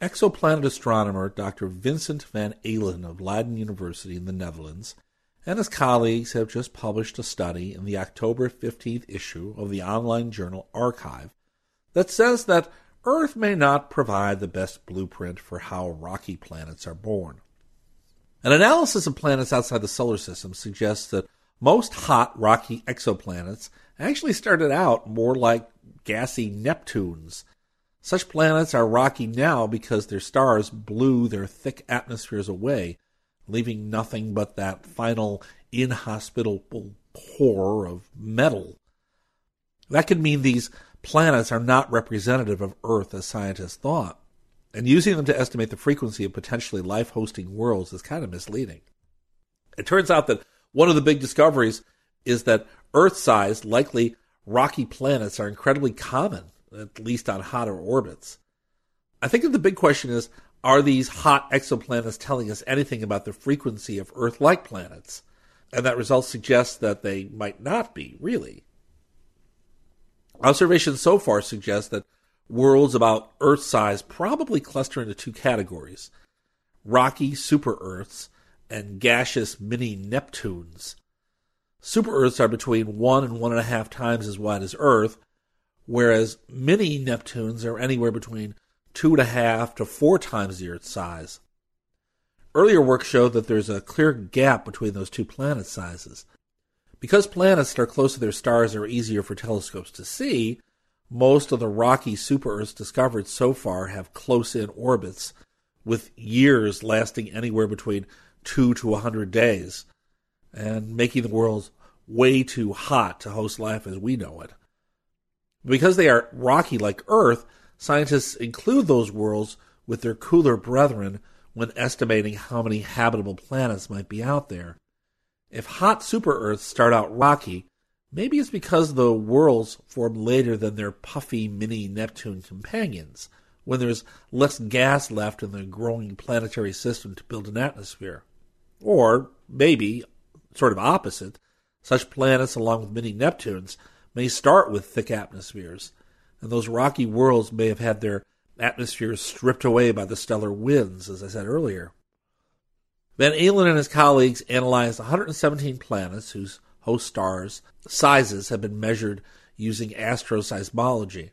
Exoplanet astronomer Dr. Vincent van Eylen of Leiden University in the Netherlands and his colleagues have just published a study in the October 15th issue of the online journal arXiv that says that Earth may not provide the best blueprint for how rocky planets are born. An analysis of planets outside the solar system suggests that most hot, rocky exoplanets actually started out more like gassy Neptunes. Such planets are rocky now because their stars blew their thick atmospheres away, leaving nothing but that final inhospitable core of metal. That could mean these planets are not representative of Earth as scientists thought, and using them to estimate the frequency of potentially life hosting worlds is kind of misleading. It turns out that one of the big discoveries is that Earth sized, likely rocky planets are incredibly common, at least on hotter orbits. I think that the big question is are these hot exoplanets telling us anything about the frequency of Earth like planets? And that result suggests that they might not be, really. Observations so far suggest that worlds about Earth size probably cluster into two categories rocky super Earths and gaseous mini Neptunes. Super Earths are between one and one and a half times as wide as Earth, whereas mini Neptunes are anywhere between two and a half to four times the Earth's size. Earlier work showed that there's a clear gap between those two planet sizes. Because planets that are close to their stars are easier for telescopes to see, most of the rocky super Earths discovered so far have close in orbits, with years lasting anywhere between two to a hundred days, and making the world way too hot to host life as we know it. Because they are rocky like Earth, scientists include those worlds with their cooler brethren when estimating how many habitable planets might be out there. If hot super Earths start out rocky, maybe it's because the worlds formed later than their puffy mini Neptune companions, when there's less gas left in the growing planetary system to build an atmosphere. Or maybe, sort of opposite, such planets along with mini Neptunes may start with thick atmospheres, and those rocky worlds may have had their atmospheres stripped away by the stellar winds, as I said earlier. Van Eylen and his colleagues analyzed 117 planets whose host stars sizes have been measured using astroseismology.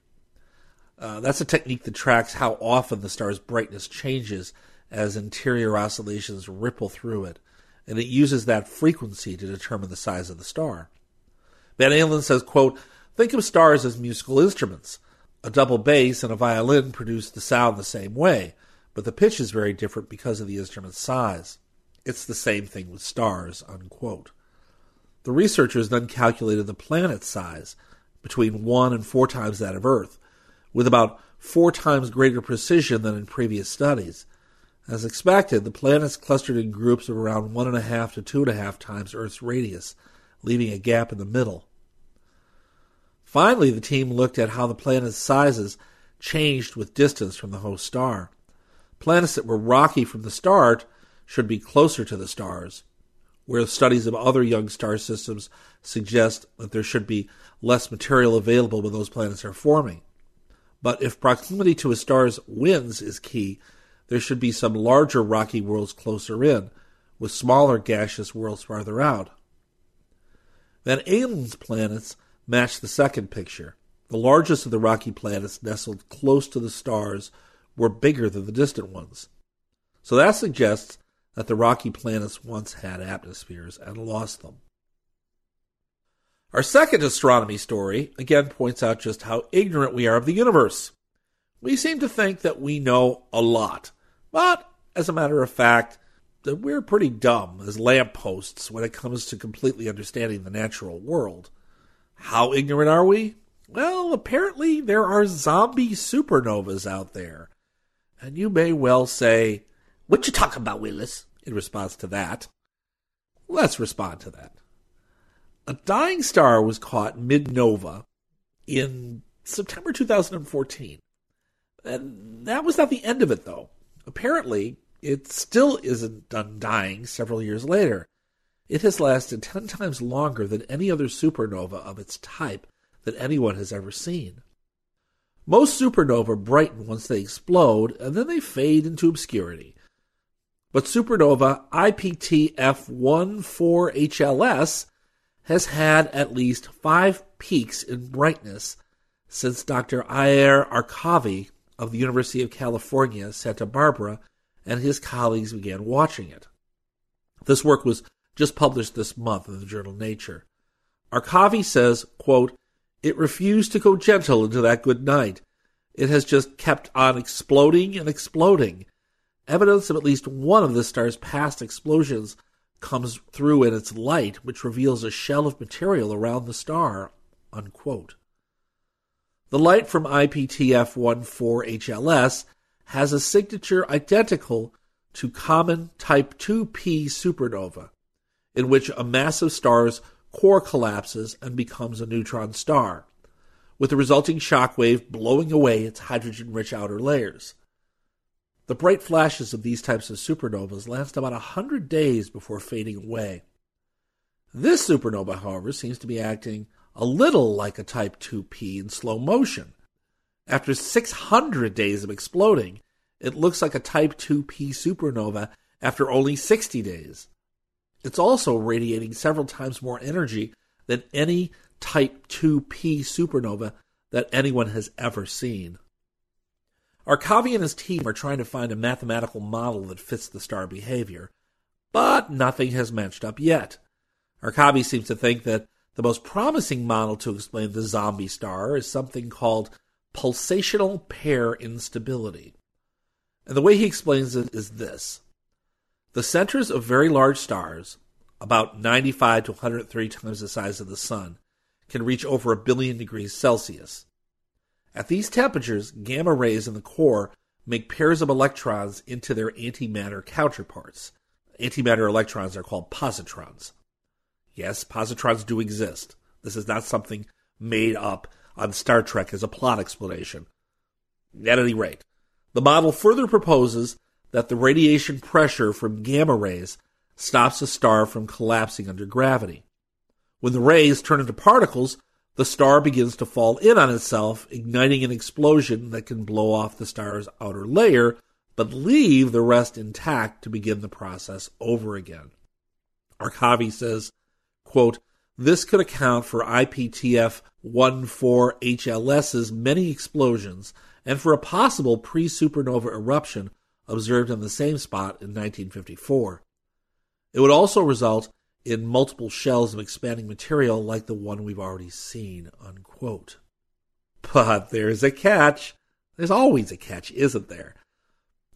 Uh, that's a technique that tracks how often the star's brightness changes as interior oscillations ripple through it, and it uses that frequency to determine the size of the star. Van Eylen says, quote, Think of stars as musical instruments. A double bass and a violin produce the sound the same way, but the pitch is very different because of the instrument's size. It's the same thing with stars, unquote. The researchers then calculated the planet's size, between one and four times that of Earth, with about four times greater precision than in previous studies. As expected, the planets clustered in groups of around one and a half to two and a half times Earth's radius, leaving a gap in the middle. Finally, the team looked at how the planets' sizes changed with distance from the host star. Planets that were rocky from the start should be closer to the stars, whereas studies of other young star systems suggest that there should be less material available when those planets are forming. But if proximity to a star's winds is key, there should be some larger rocky worlds closer in, with smaller gaseous worlds farther out. Van Eylen's planets match the second picture. The largest of the rocky planets nestled close to the stars were bigger than the distant ones. So that suggests that the rocky planets once had atmospheres and lost them. Our second astronomy story again points out just how ignorant we are of the universe. We seem to think that we know a lot, but as a matter of fact, that we're pretty dumb as lampposts when it comes to completely understanding the natural world. How ignorant are we? Well, apparently there are zombie supernovas out there. And you may well say, What you talking about, Willis? in response to that. Let's respond to that. A dying star was caught mid nova in September 2014. And that was not the end of it, though. Apparently, it still isn't done dying several years later. It has lasted 10 times longer than any other supernova of its type that anyone has ever seen. Most supernovae brighten once they explode, and then they fade into obscurity. But supernova IPTF14HLS has had at least five peaks in brightness since Dr. Iair Arcavi of the University of California, Santa Barbara, and his colleagues began watching it. This work was just published this month in the journal Nature. Arcavi says, quote, It refused to go gentle into that good night. It has just kept on exploding and exploding. Evidence of at least one of the star's past explosions comes through in its light, which reveals a shell of material around the star. Unquote. The light from IPTF 14HLS has a signature identical to common Type 2P supernova in which a massive star's core collapses and becomes a neutron star, with the resulting shock wave blowing away its hydrogen rich outer layers. The bright flashes of these types of supernovas last about a hundred days before fading away. This supernova, however, seems to be acting a little like a Type 2P in slow motion. After 600 days of exploding, it looks like a Type 2P supernova after only 60 days. It's also radiating several times more energy than any Type 2P supernova that anyone has ever seen. Arcavi and his team are trying to find a mathematical model that fits the star behavior, but nothing has matched up yet. Arcavi seems to think that the most promising model to explain the zombie star is something called pulsational pair instability. And the way he explains it is this the centers of very large stars, about 95 to 103 times the size of the Sun, can reach over a billion degrees Celsius. At these temperatures, gamma rays in the core make pairs of electrons into their antimatter counterparts. Antimatter electrons are called positrons. Yes, positrons do exist. This is not something made up on Star Trek as a plot explanation. At any rate, the model further proposes that the radiation pressure from gamma rays stops a star from collapsing under gravity. When the rays turn into particles, the star begins to fall in on itself, igniting an explosion that can blow off the star's outer layer, but leave the rest intact to begin the process over again. Arcavi says, quote, this could account for IPTF 14HLS's many explosions and for a possible pre supernova eruption observed in the same spot in 1954. It would also result in multiple shells of expanding material like the one we've already seen. Unquote. But there's a catch. There's always a catch, isn't there?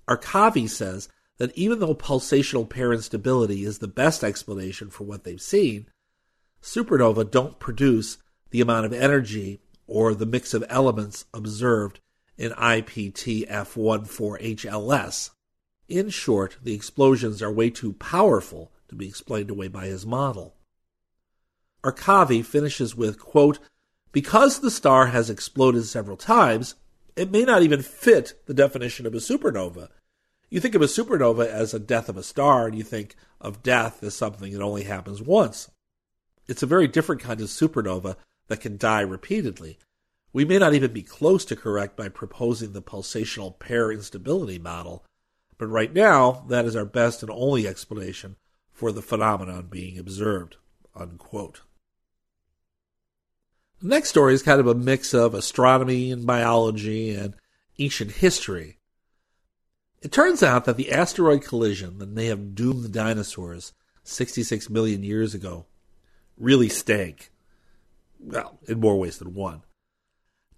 Arcavi says that even though pulsational pair instability is the best explanation for what they've seen, supernova don't produce the amount of energy or the mix of elements observed in IPT-F14HLS. In short, the explosions are way too powerful to be explained away by his model. Arcavi finishes with, quote, because the star has exploded several times, it may not even fit the definition of a supernova. You think of a supernova as a death of a star, and you think of death as something that only happens once. It's a very different kind of supernova that can die repeatedly. We may not even be close to correct by proposing the pulsational pair instability model, but right now, that is our best and only explanation for the phenomenon being observed. Unquote. The next story is kind of a mix of astronomy and biology and ancient history. It turns out that the asteroid collision that may have doomed the dinosaurs 66 million years ago really stank. Well, in more ways than one.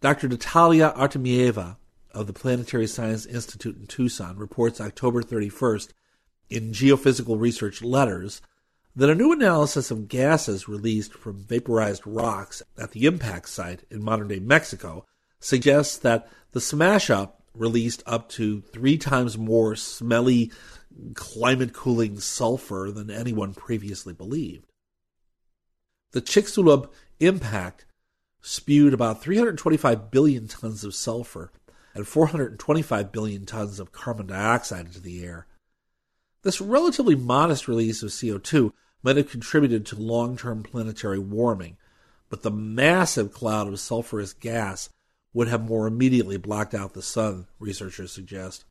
Dr. Natalia Artemieva of the Planetary Science Institute in Tucson reports October 31st in Geophysical Research Letters that a new analysis of gases released from vaporized rocks at the impact site in modern day Mexico suggests that the smash up released up to three times more smelly, climate cooling sulfur than anyone previously believed. The Chicxulub impact spewed about 325 billion tons of sulfur and 425 billion tons of carbon dioxide into the air. This relatively modest release of CO2 might have contributed to long term planetary warming, but the massive cloud of sulfurous gas would have more immediately blocked out the sun, researchers suggest,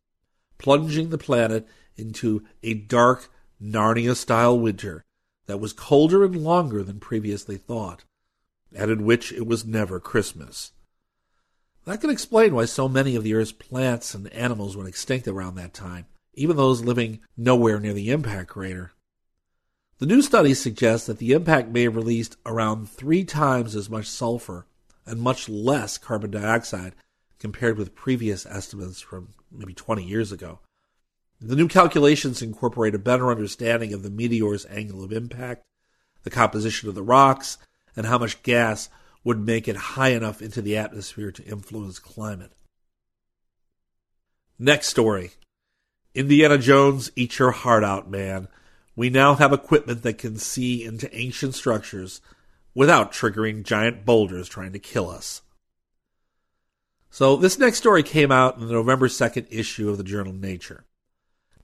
plunging the planet into a dark Narnia style winter that was colder and longer than previously thought, and in which it was never Christmas. That can explain why so many of the Earth's plants and animals went extinct around that time, even those living nowhere near the impact crater. The new study suggests that the impact may have released around three times as much sulfur and much less carbon dioxide compared with previous estimates from maybe 20 years ago. The new calculations incorporate a better understanding of the meteor's angle of impact, the composition of the rocks, and how much gas would make it high enough into the atmosphere to influence climate. Next story Indiana Jones, eat your heart out, man. We now have equipment that can see into ancient structures without triggering giant boulders trying to kill us. So, this next story came out in the November 2nd issue of the journal Nature.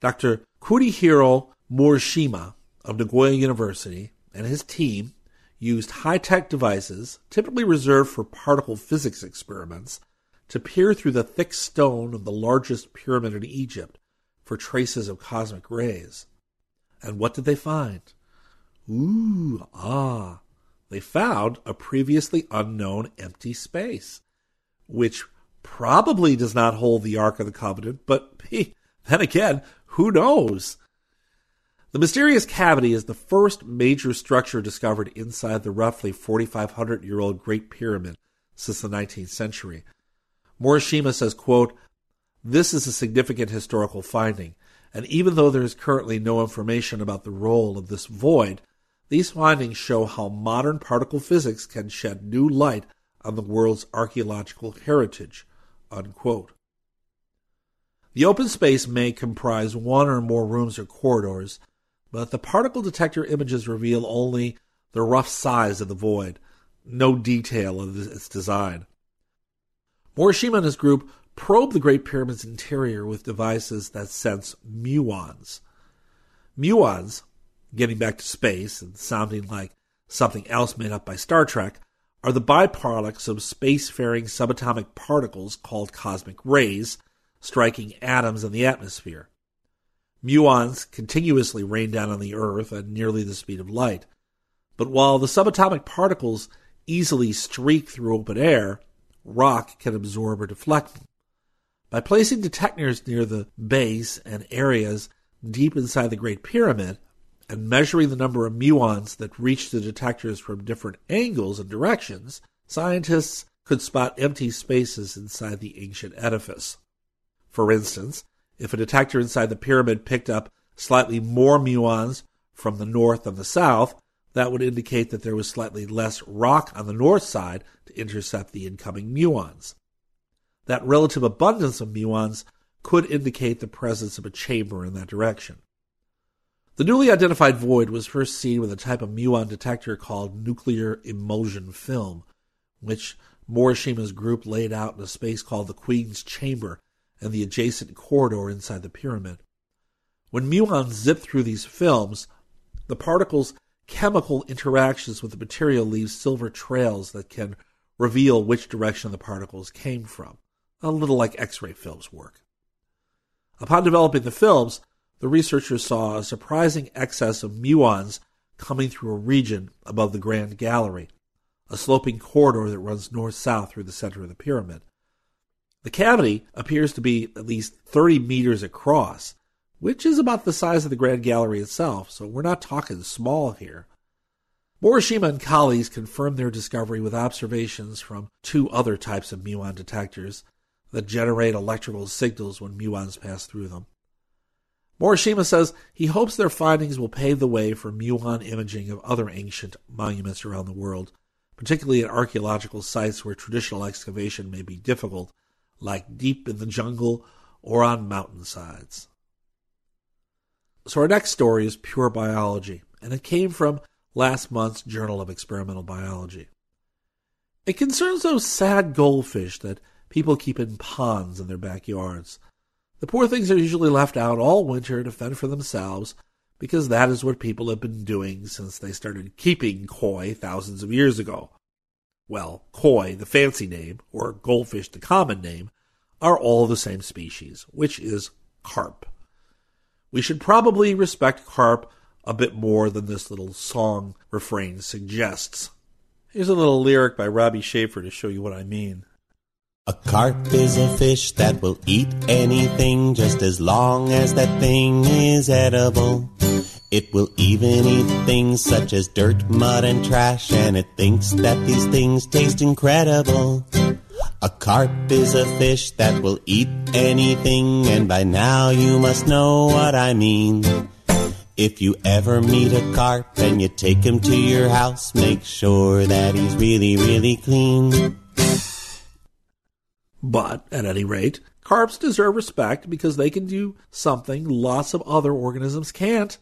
Dr. Kunihiro Morishima of Nagoya University and his team used high tech devices, typically reserved for particle physics experiments, to peer through the thick stone of the largest pyramid in Egypt, for traces of cosmic rays. And what did they find? Ooh, ah. They found a previously unknown empty space, which probably does not hold the Ark of the Covenant, but then again, who knows? The mysterious cavity is the first major structure discovered inside the roughly 4,500 year old Great Pyramid since the 19th century. Morishima says, quote, This is a significant historical finding, and even though there is currently no information about the role of this void, these findings show how modern particle physics can shed new light on the world's archaeological heritage. Unquote. The open space may comprise one or more rooms or corridors, but the particle detector images reveal only the rough size of the void, no detail of its design. Morishima and his group probe the Great Pyramid's interior with devices that sense muons. Muons, getting back to space and sounding like something else made up by Star Trek, are the byproducts of spacefaring subatomic particles called cosmic rays striking atoms in the atmosphere. Muons continuously rain down on the Earth at nearly the speed of light. But while the subatomic particles easily streak through open air, rock can absorb or deflect them. By placing detectors near the base and areas deep inside the Great Pyramid, and measuring the number of muons that reach the detectors from different angles and directions, scientists could spot empty spaces inside the ancient edifice. For instance, if a detector inside the pyramid picked up slightly more muons from the north than the south, that would indicate that there was slightly less rock on the north side to intercept the incoming muons. That relative abundance of muons could indicate the presence of a chamber in that direction. The newly identified void was first seen with a type of muon detector called nuclear emulsion film, which Morishima's group laid out in a space called the Queen's Chamber and the adjacent corridor inside the pyramid. When muons zip through these films, the particles' chemical interactions with the material leave silver trails that can reveal which direction the particles came from, a little like X ray films work. Upon developing the films, the researchers saw a surprising excess of muons coming through a region above the Grand Gallery, a sloping corridor that runs north south through the center of the pyramid. The cavity appears to be at least 30 meters across, which is about the size of the Grand Gallery itself, so we're not talking small here. Morishima and colleagues confirmed their discovery with observations from two other types of muon detectors that generate electrical signals when muons pass through them. Morishima says he hopes their findings will pave the way for muon imaging of other ancient monuments around the world, particularly at archaeological sites where traditional excavation may be difficult, like deep in the jungle or on mountainsides. So our next story is pure biology, and it came from last month's Journal of Experimental Biology. It concerns those sad goldfish that people keep in ponds in their backyards. The poor things are usually left out all winter to fend for themselves because that is what people have been doing since they started keeping koi thousands of years ago. Well, koi, the fancy name, or goldfish, the common name, are all the same species, which is carp. We should probably respect carp a bit more than this little song refrain suggests. Here's a little lyric by Robbie Schaefer to show you what I mean. A carp is a fish that will eat anything just as long as that thing is edible. It will even eat things such as dirt, mud, and trash, and it thinks that these things taste incredible. A carp is a fish that will eat anything, and by now you must know what I mean. If you ever meet a carp and you take him to your house, make sure that he's really, really clean. But, at any rate, carps deserve respect because they can do something lots of other organisms can't,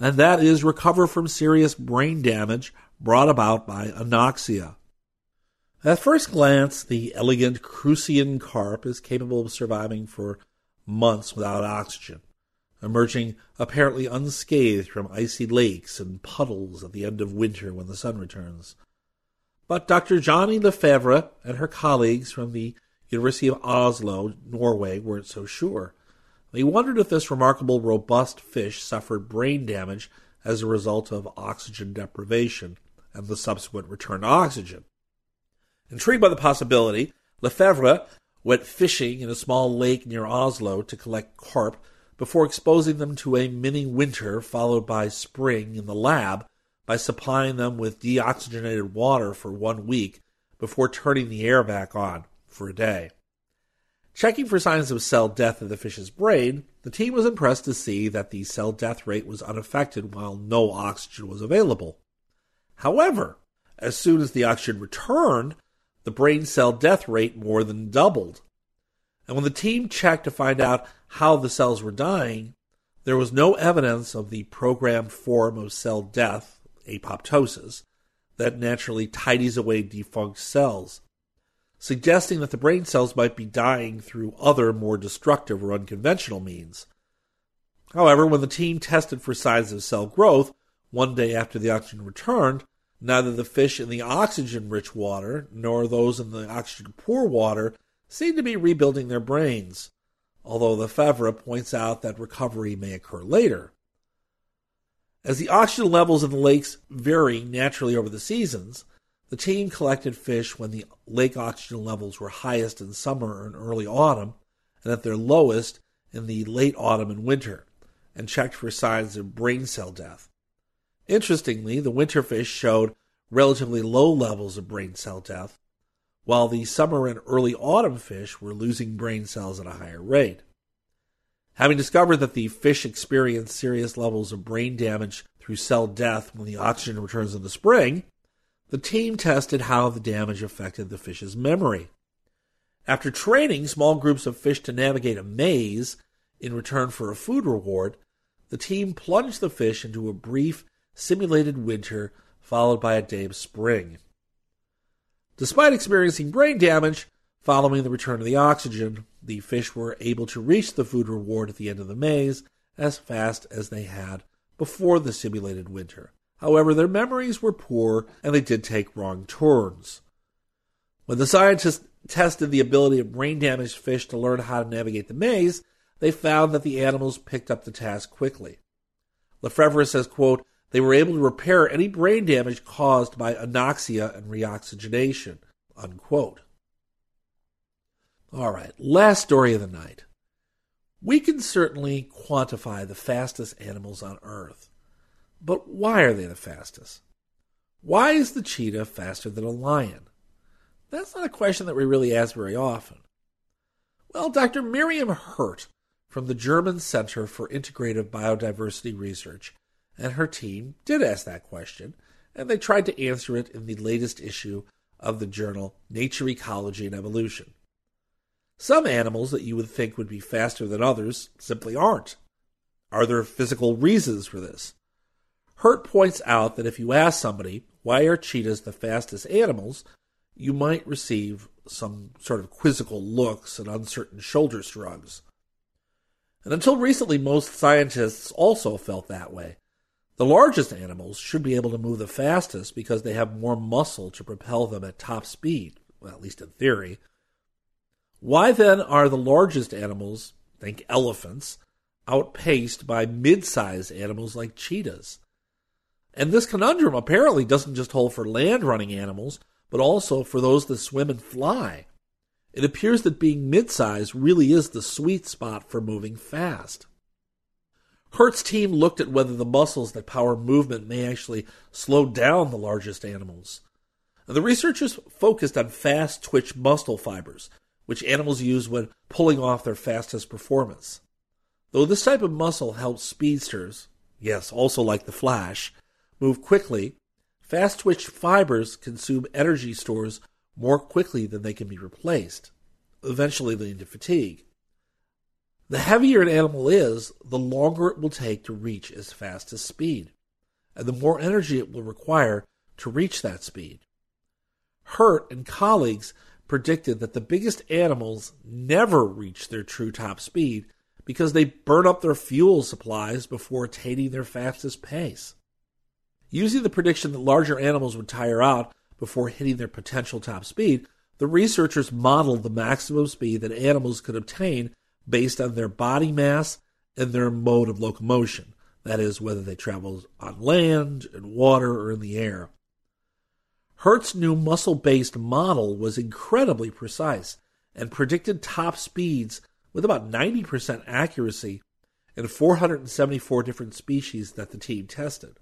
and that is recover from serious brain damage brought about by anoxia. At first glance, the elegant Crucian carp is capable of surviving for months without oxygen, emerging apparently unscathed from icy lakes and puddles at the end of winter when the sun returns. But Dr. Johnny Lefevre and her colleagues from the University of Oslo, Norway, weren't so sure. They wondered if this remarkable robust fish suffered brain damage as a result of oxygen deprivation and the subsequent return to oxygen. Intrigued by the possibility, Lefevre went fishing in a small lake near Oslo to collect carp before exposing them to a mini winter followed by spring in the lab by supplying them with deoxygenated water for one week before turning the air back on for a day. Checking for signs of cell death in the fish's brain, the team was impressed to see that the cell death rate was unaffected while no oxygen was available. However, as soon as the oxygen returned, the brain cell death rate more than doubled. And when the team checked to find out how the cells were dying, there was no evidence of the programmed form of cell death, apoptosis, that naturally tidies away defunct cells, suggesting that the brain cells might be dying through other more destructive or unconventional means. However, when the team tested for signs of cell growth one day after the oxygen returned, neither the fish in the oxygen rich water nor those in the oxygen poor water seemed to be rebuilding their brains, although Lefevre points out that recovery may occur later. As the oxygen levels in the lakes vary naturally over the seasons, the team collected fish when the lake oxygen levels were highest in summer and early autumn, and at their lowest in the late autumn and winter, and checked for signs of brain cell death. Interestingly, the winter fish showed relatively low levels of brain cell death, while the summer and early autumn fish were losing brain cells at a higher rate. Having discovered that the fish experience serious levels of brain damage through cell death when the oxygen returns in the spring, the team tested how the damage affected the fish's memory. After training small groups of fish to navigate a maze in return for a food reward, the team plunged the fish into a brief simulated winter followed by a day of spring. Despite experiencing brain damage following the return of the oxygen, the fish were able to reach the food reward at the end of the maze as fast as they had before the simulated winter. However, their memories were poor and they did take wrong turns. When the scientists tested the ability of brain damaged fish to learn how to navigate the maze, they found that the animals picked up the task quickly. Lefevre says, quote, they were able to repair any brain damage caused by anoxia and reoxygenation, unquote. All right, last story of the night. We can certainly quantify the fastest animals on Earth. But why are they the fastest? Why is the cheetah faster than a lion? That's not a question that we really ask very often. Well, Dr. Miriam Hirt from the German Center for Integrative Biodiversity Research and her team did ask that question, and they tried to answer it in the latest issue of the journal Nature Ecology and Evolution. Some animals that you would think would be faster than others simply aren't. Are there physical reasons for this? Hirt points out that if you ask somebody, why are cheetahs the fastest animals, you might receive some sort of quizzical looks and uncertain shoulder shrugs. And until recently, most scientists also felt that way. The largest animals should be able to move the fastest because they have more muscle to propel them at top speed, well, at least in theory, why then are the largest animals, think elephants, outpaced by mid sized animals like cheetahs? And this conundrum apparently doesn't just hold for land running animals, but also for those that swim and fly. It appears that being mid sized really is the sweet spot for moving fast. Hirt's team looked at whether the muscles that power movement may actually slow down the largest animals. The researchers focused on fast twitch muscle fibers, which animals use when pulling off their fastest performance. Though this type of muscle helps speedsters, yes, also like the Flash, move quickly, fast twitch fibers consume energy stores more quickly than they can be replaced, eventually leading to fatigue. The heavier an animal is, the longer it will take to reach its fastest speed, and the more energy it will require to reach that speed. Hirt and colleagues predicted that the biggest animals never reach their true top speed because they burn up their fuel supplies before attaining their fastest pace. Using the prediction that larger animals would tire out before hitting their potential top speed, the researchers modeled the maximum speed that animals could obtain based on their body mass and their mode of locomotion. That is, whether they traveled on land, in water, or in the air. Hirt's new muscle based model was incredibly precise and predicted top speeds with about 90% accuracy in 474 different species that the team tested.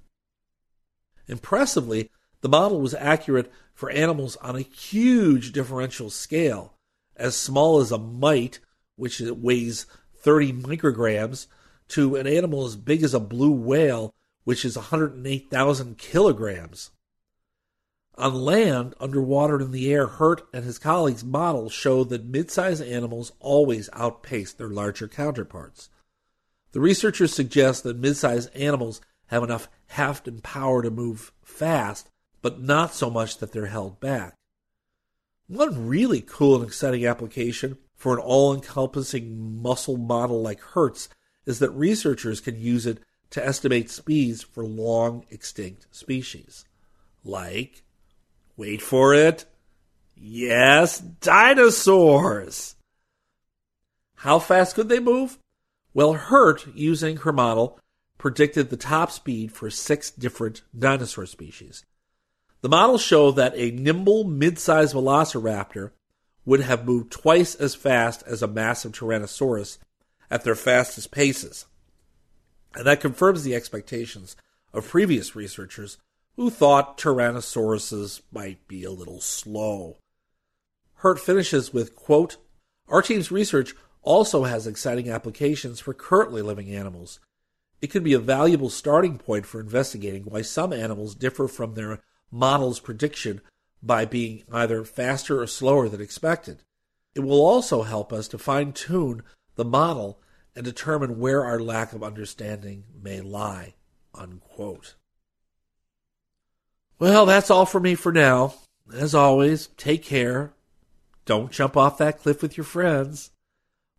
Impressively, the model was accurate for animals on a huge differential scale, as small as a mite, which weighs 30 micrograms, to an animal as big as a blue whale, which is 108,000 kilograms. On land, underwater, and in the air, Hirt and his colleagues' models show that mid-sized animals always outpace their larger counterparts. The researchers suggest that mid-sized animals have enough heft and power to move fast, but not so much that they're held back. One really cool and exciting application for an all encompassing muscle model like Hirt's is that researchers can use it to estimate speeds for long extinct species. Like, wait for it, yes, dinosaurs! How fast could they move? Well, Hirt, using her model, predicted the top speed for six different dinosaur species. The models show that a nimble mid-sized velociraptor would have moved twice as fast as a massive Tyrannosaurus at their fastest paces. And that confirms the expectations of previous researchers who thought Tyrannosauruses might be a little slow. Hirt finishes with, quote, Our team's research also has exciting applications for currently living animals. It can be a valuable starting point for investigating why some animals differ from their model's prediction by being either faster or slower than expected. It will also help us to fine tune the model and determine where our lack of understanding may lie. Unquote. Well, that's all for me for now. As always, take care. Don't jump off that cliff with your friends.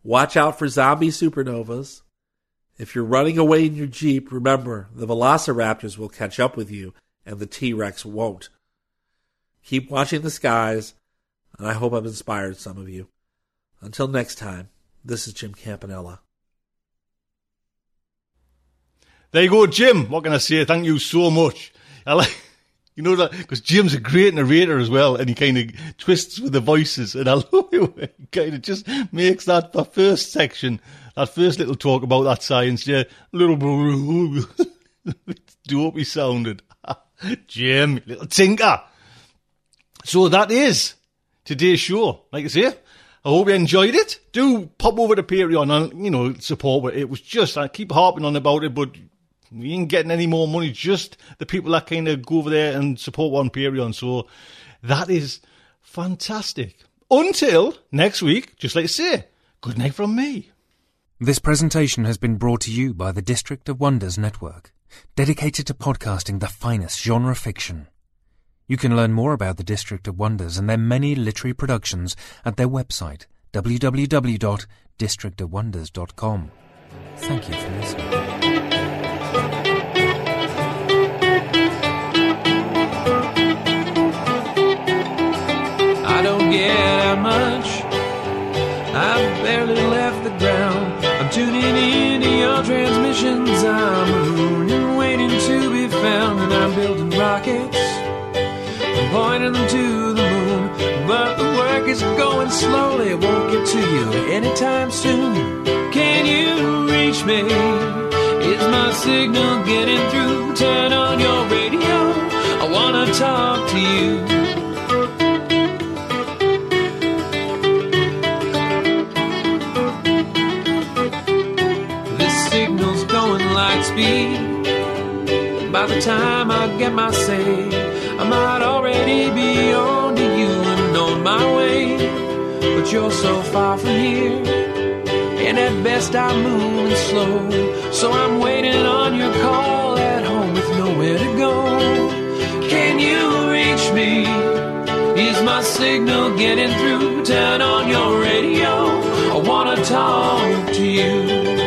Watch out for zombie supernovas. If you're running away in your Jeep, remember the velociraptors will catch up with you and the T Rex won't. Keep watching the skies, and I hope I've inspired some of you. Until next time, this is Jim Campanella. There you go, Jim. What can I say? Thank you so much. I like, you know that because Jim's a great narrator as well, and he kind of twists with the voices, and I love it. Kind of just makes that the first section, that first little talk about that science, yeah, little dopey sounded. Jim, little tinker. So that is today's show. Like I say, I hope you enjoyed it. Do pop over to Patreon and, you know, support it. It was just, I keep harping on about it, but we ain't getting any more money. Just the people that kind of go over there and support one Patreon. So that is fantastic. Until next week, just like I say, good night from me. This presentation has been brought to you by the District of Wonders Network, dedicated to podcasting the finest genre fiction. You can learn more about the District of Wonders and their many literary productions at their website, www.districtofwonders.com. Thank you for listening. Get out much. I've barely left the ground. I'm tuning into your transmissions. I'm and waiting to be found. And I'm building rockets and pointing them to the moon. But the work is going slowly. It won't get to you anytime soon. Can you reach me? Is my signal getting through? Turn on your radio. I wanna talk to you. By the time I get my say, I might already be on to you and on my way. But you're so far from here, and at best I'm moving slow. So I'm waiting on your call at home with nowhere to go. Can you reach me? Is my signal getting through? Turn on your radio. I wanna talk to you.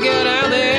Get out there,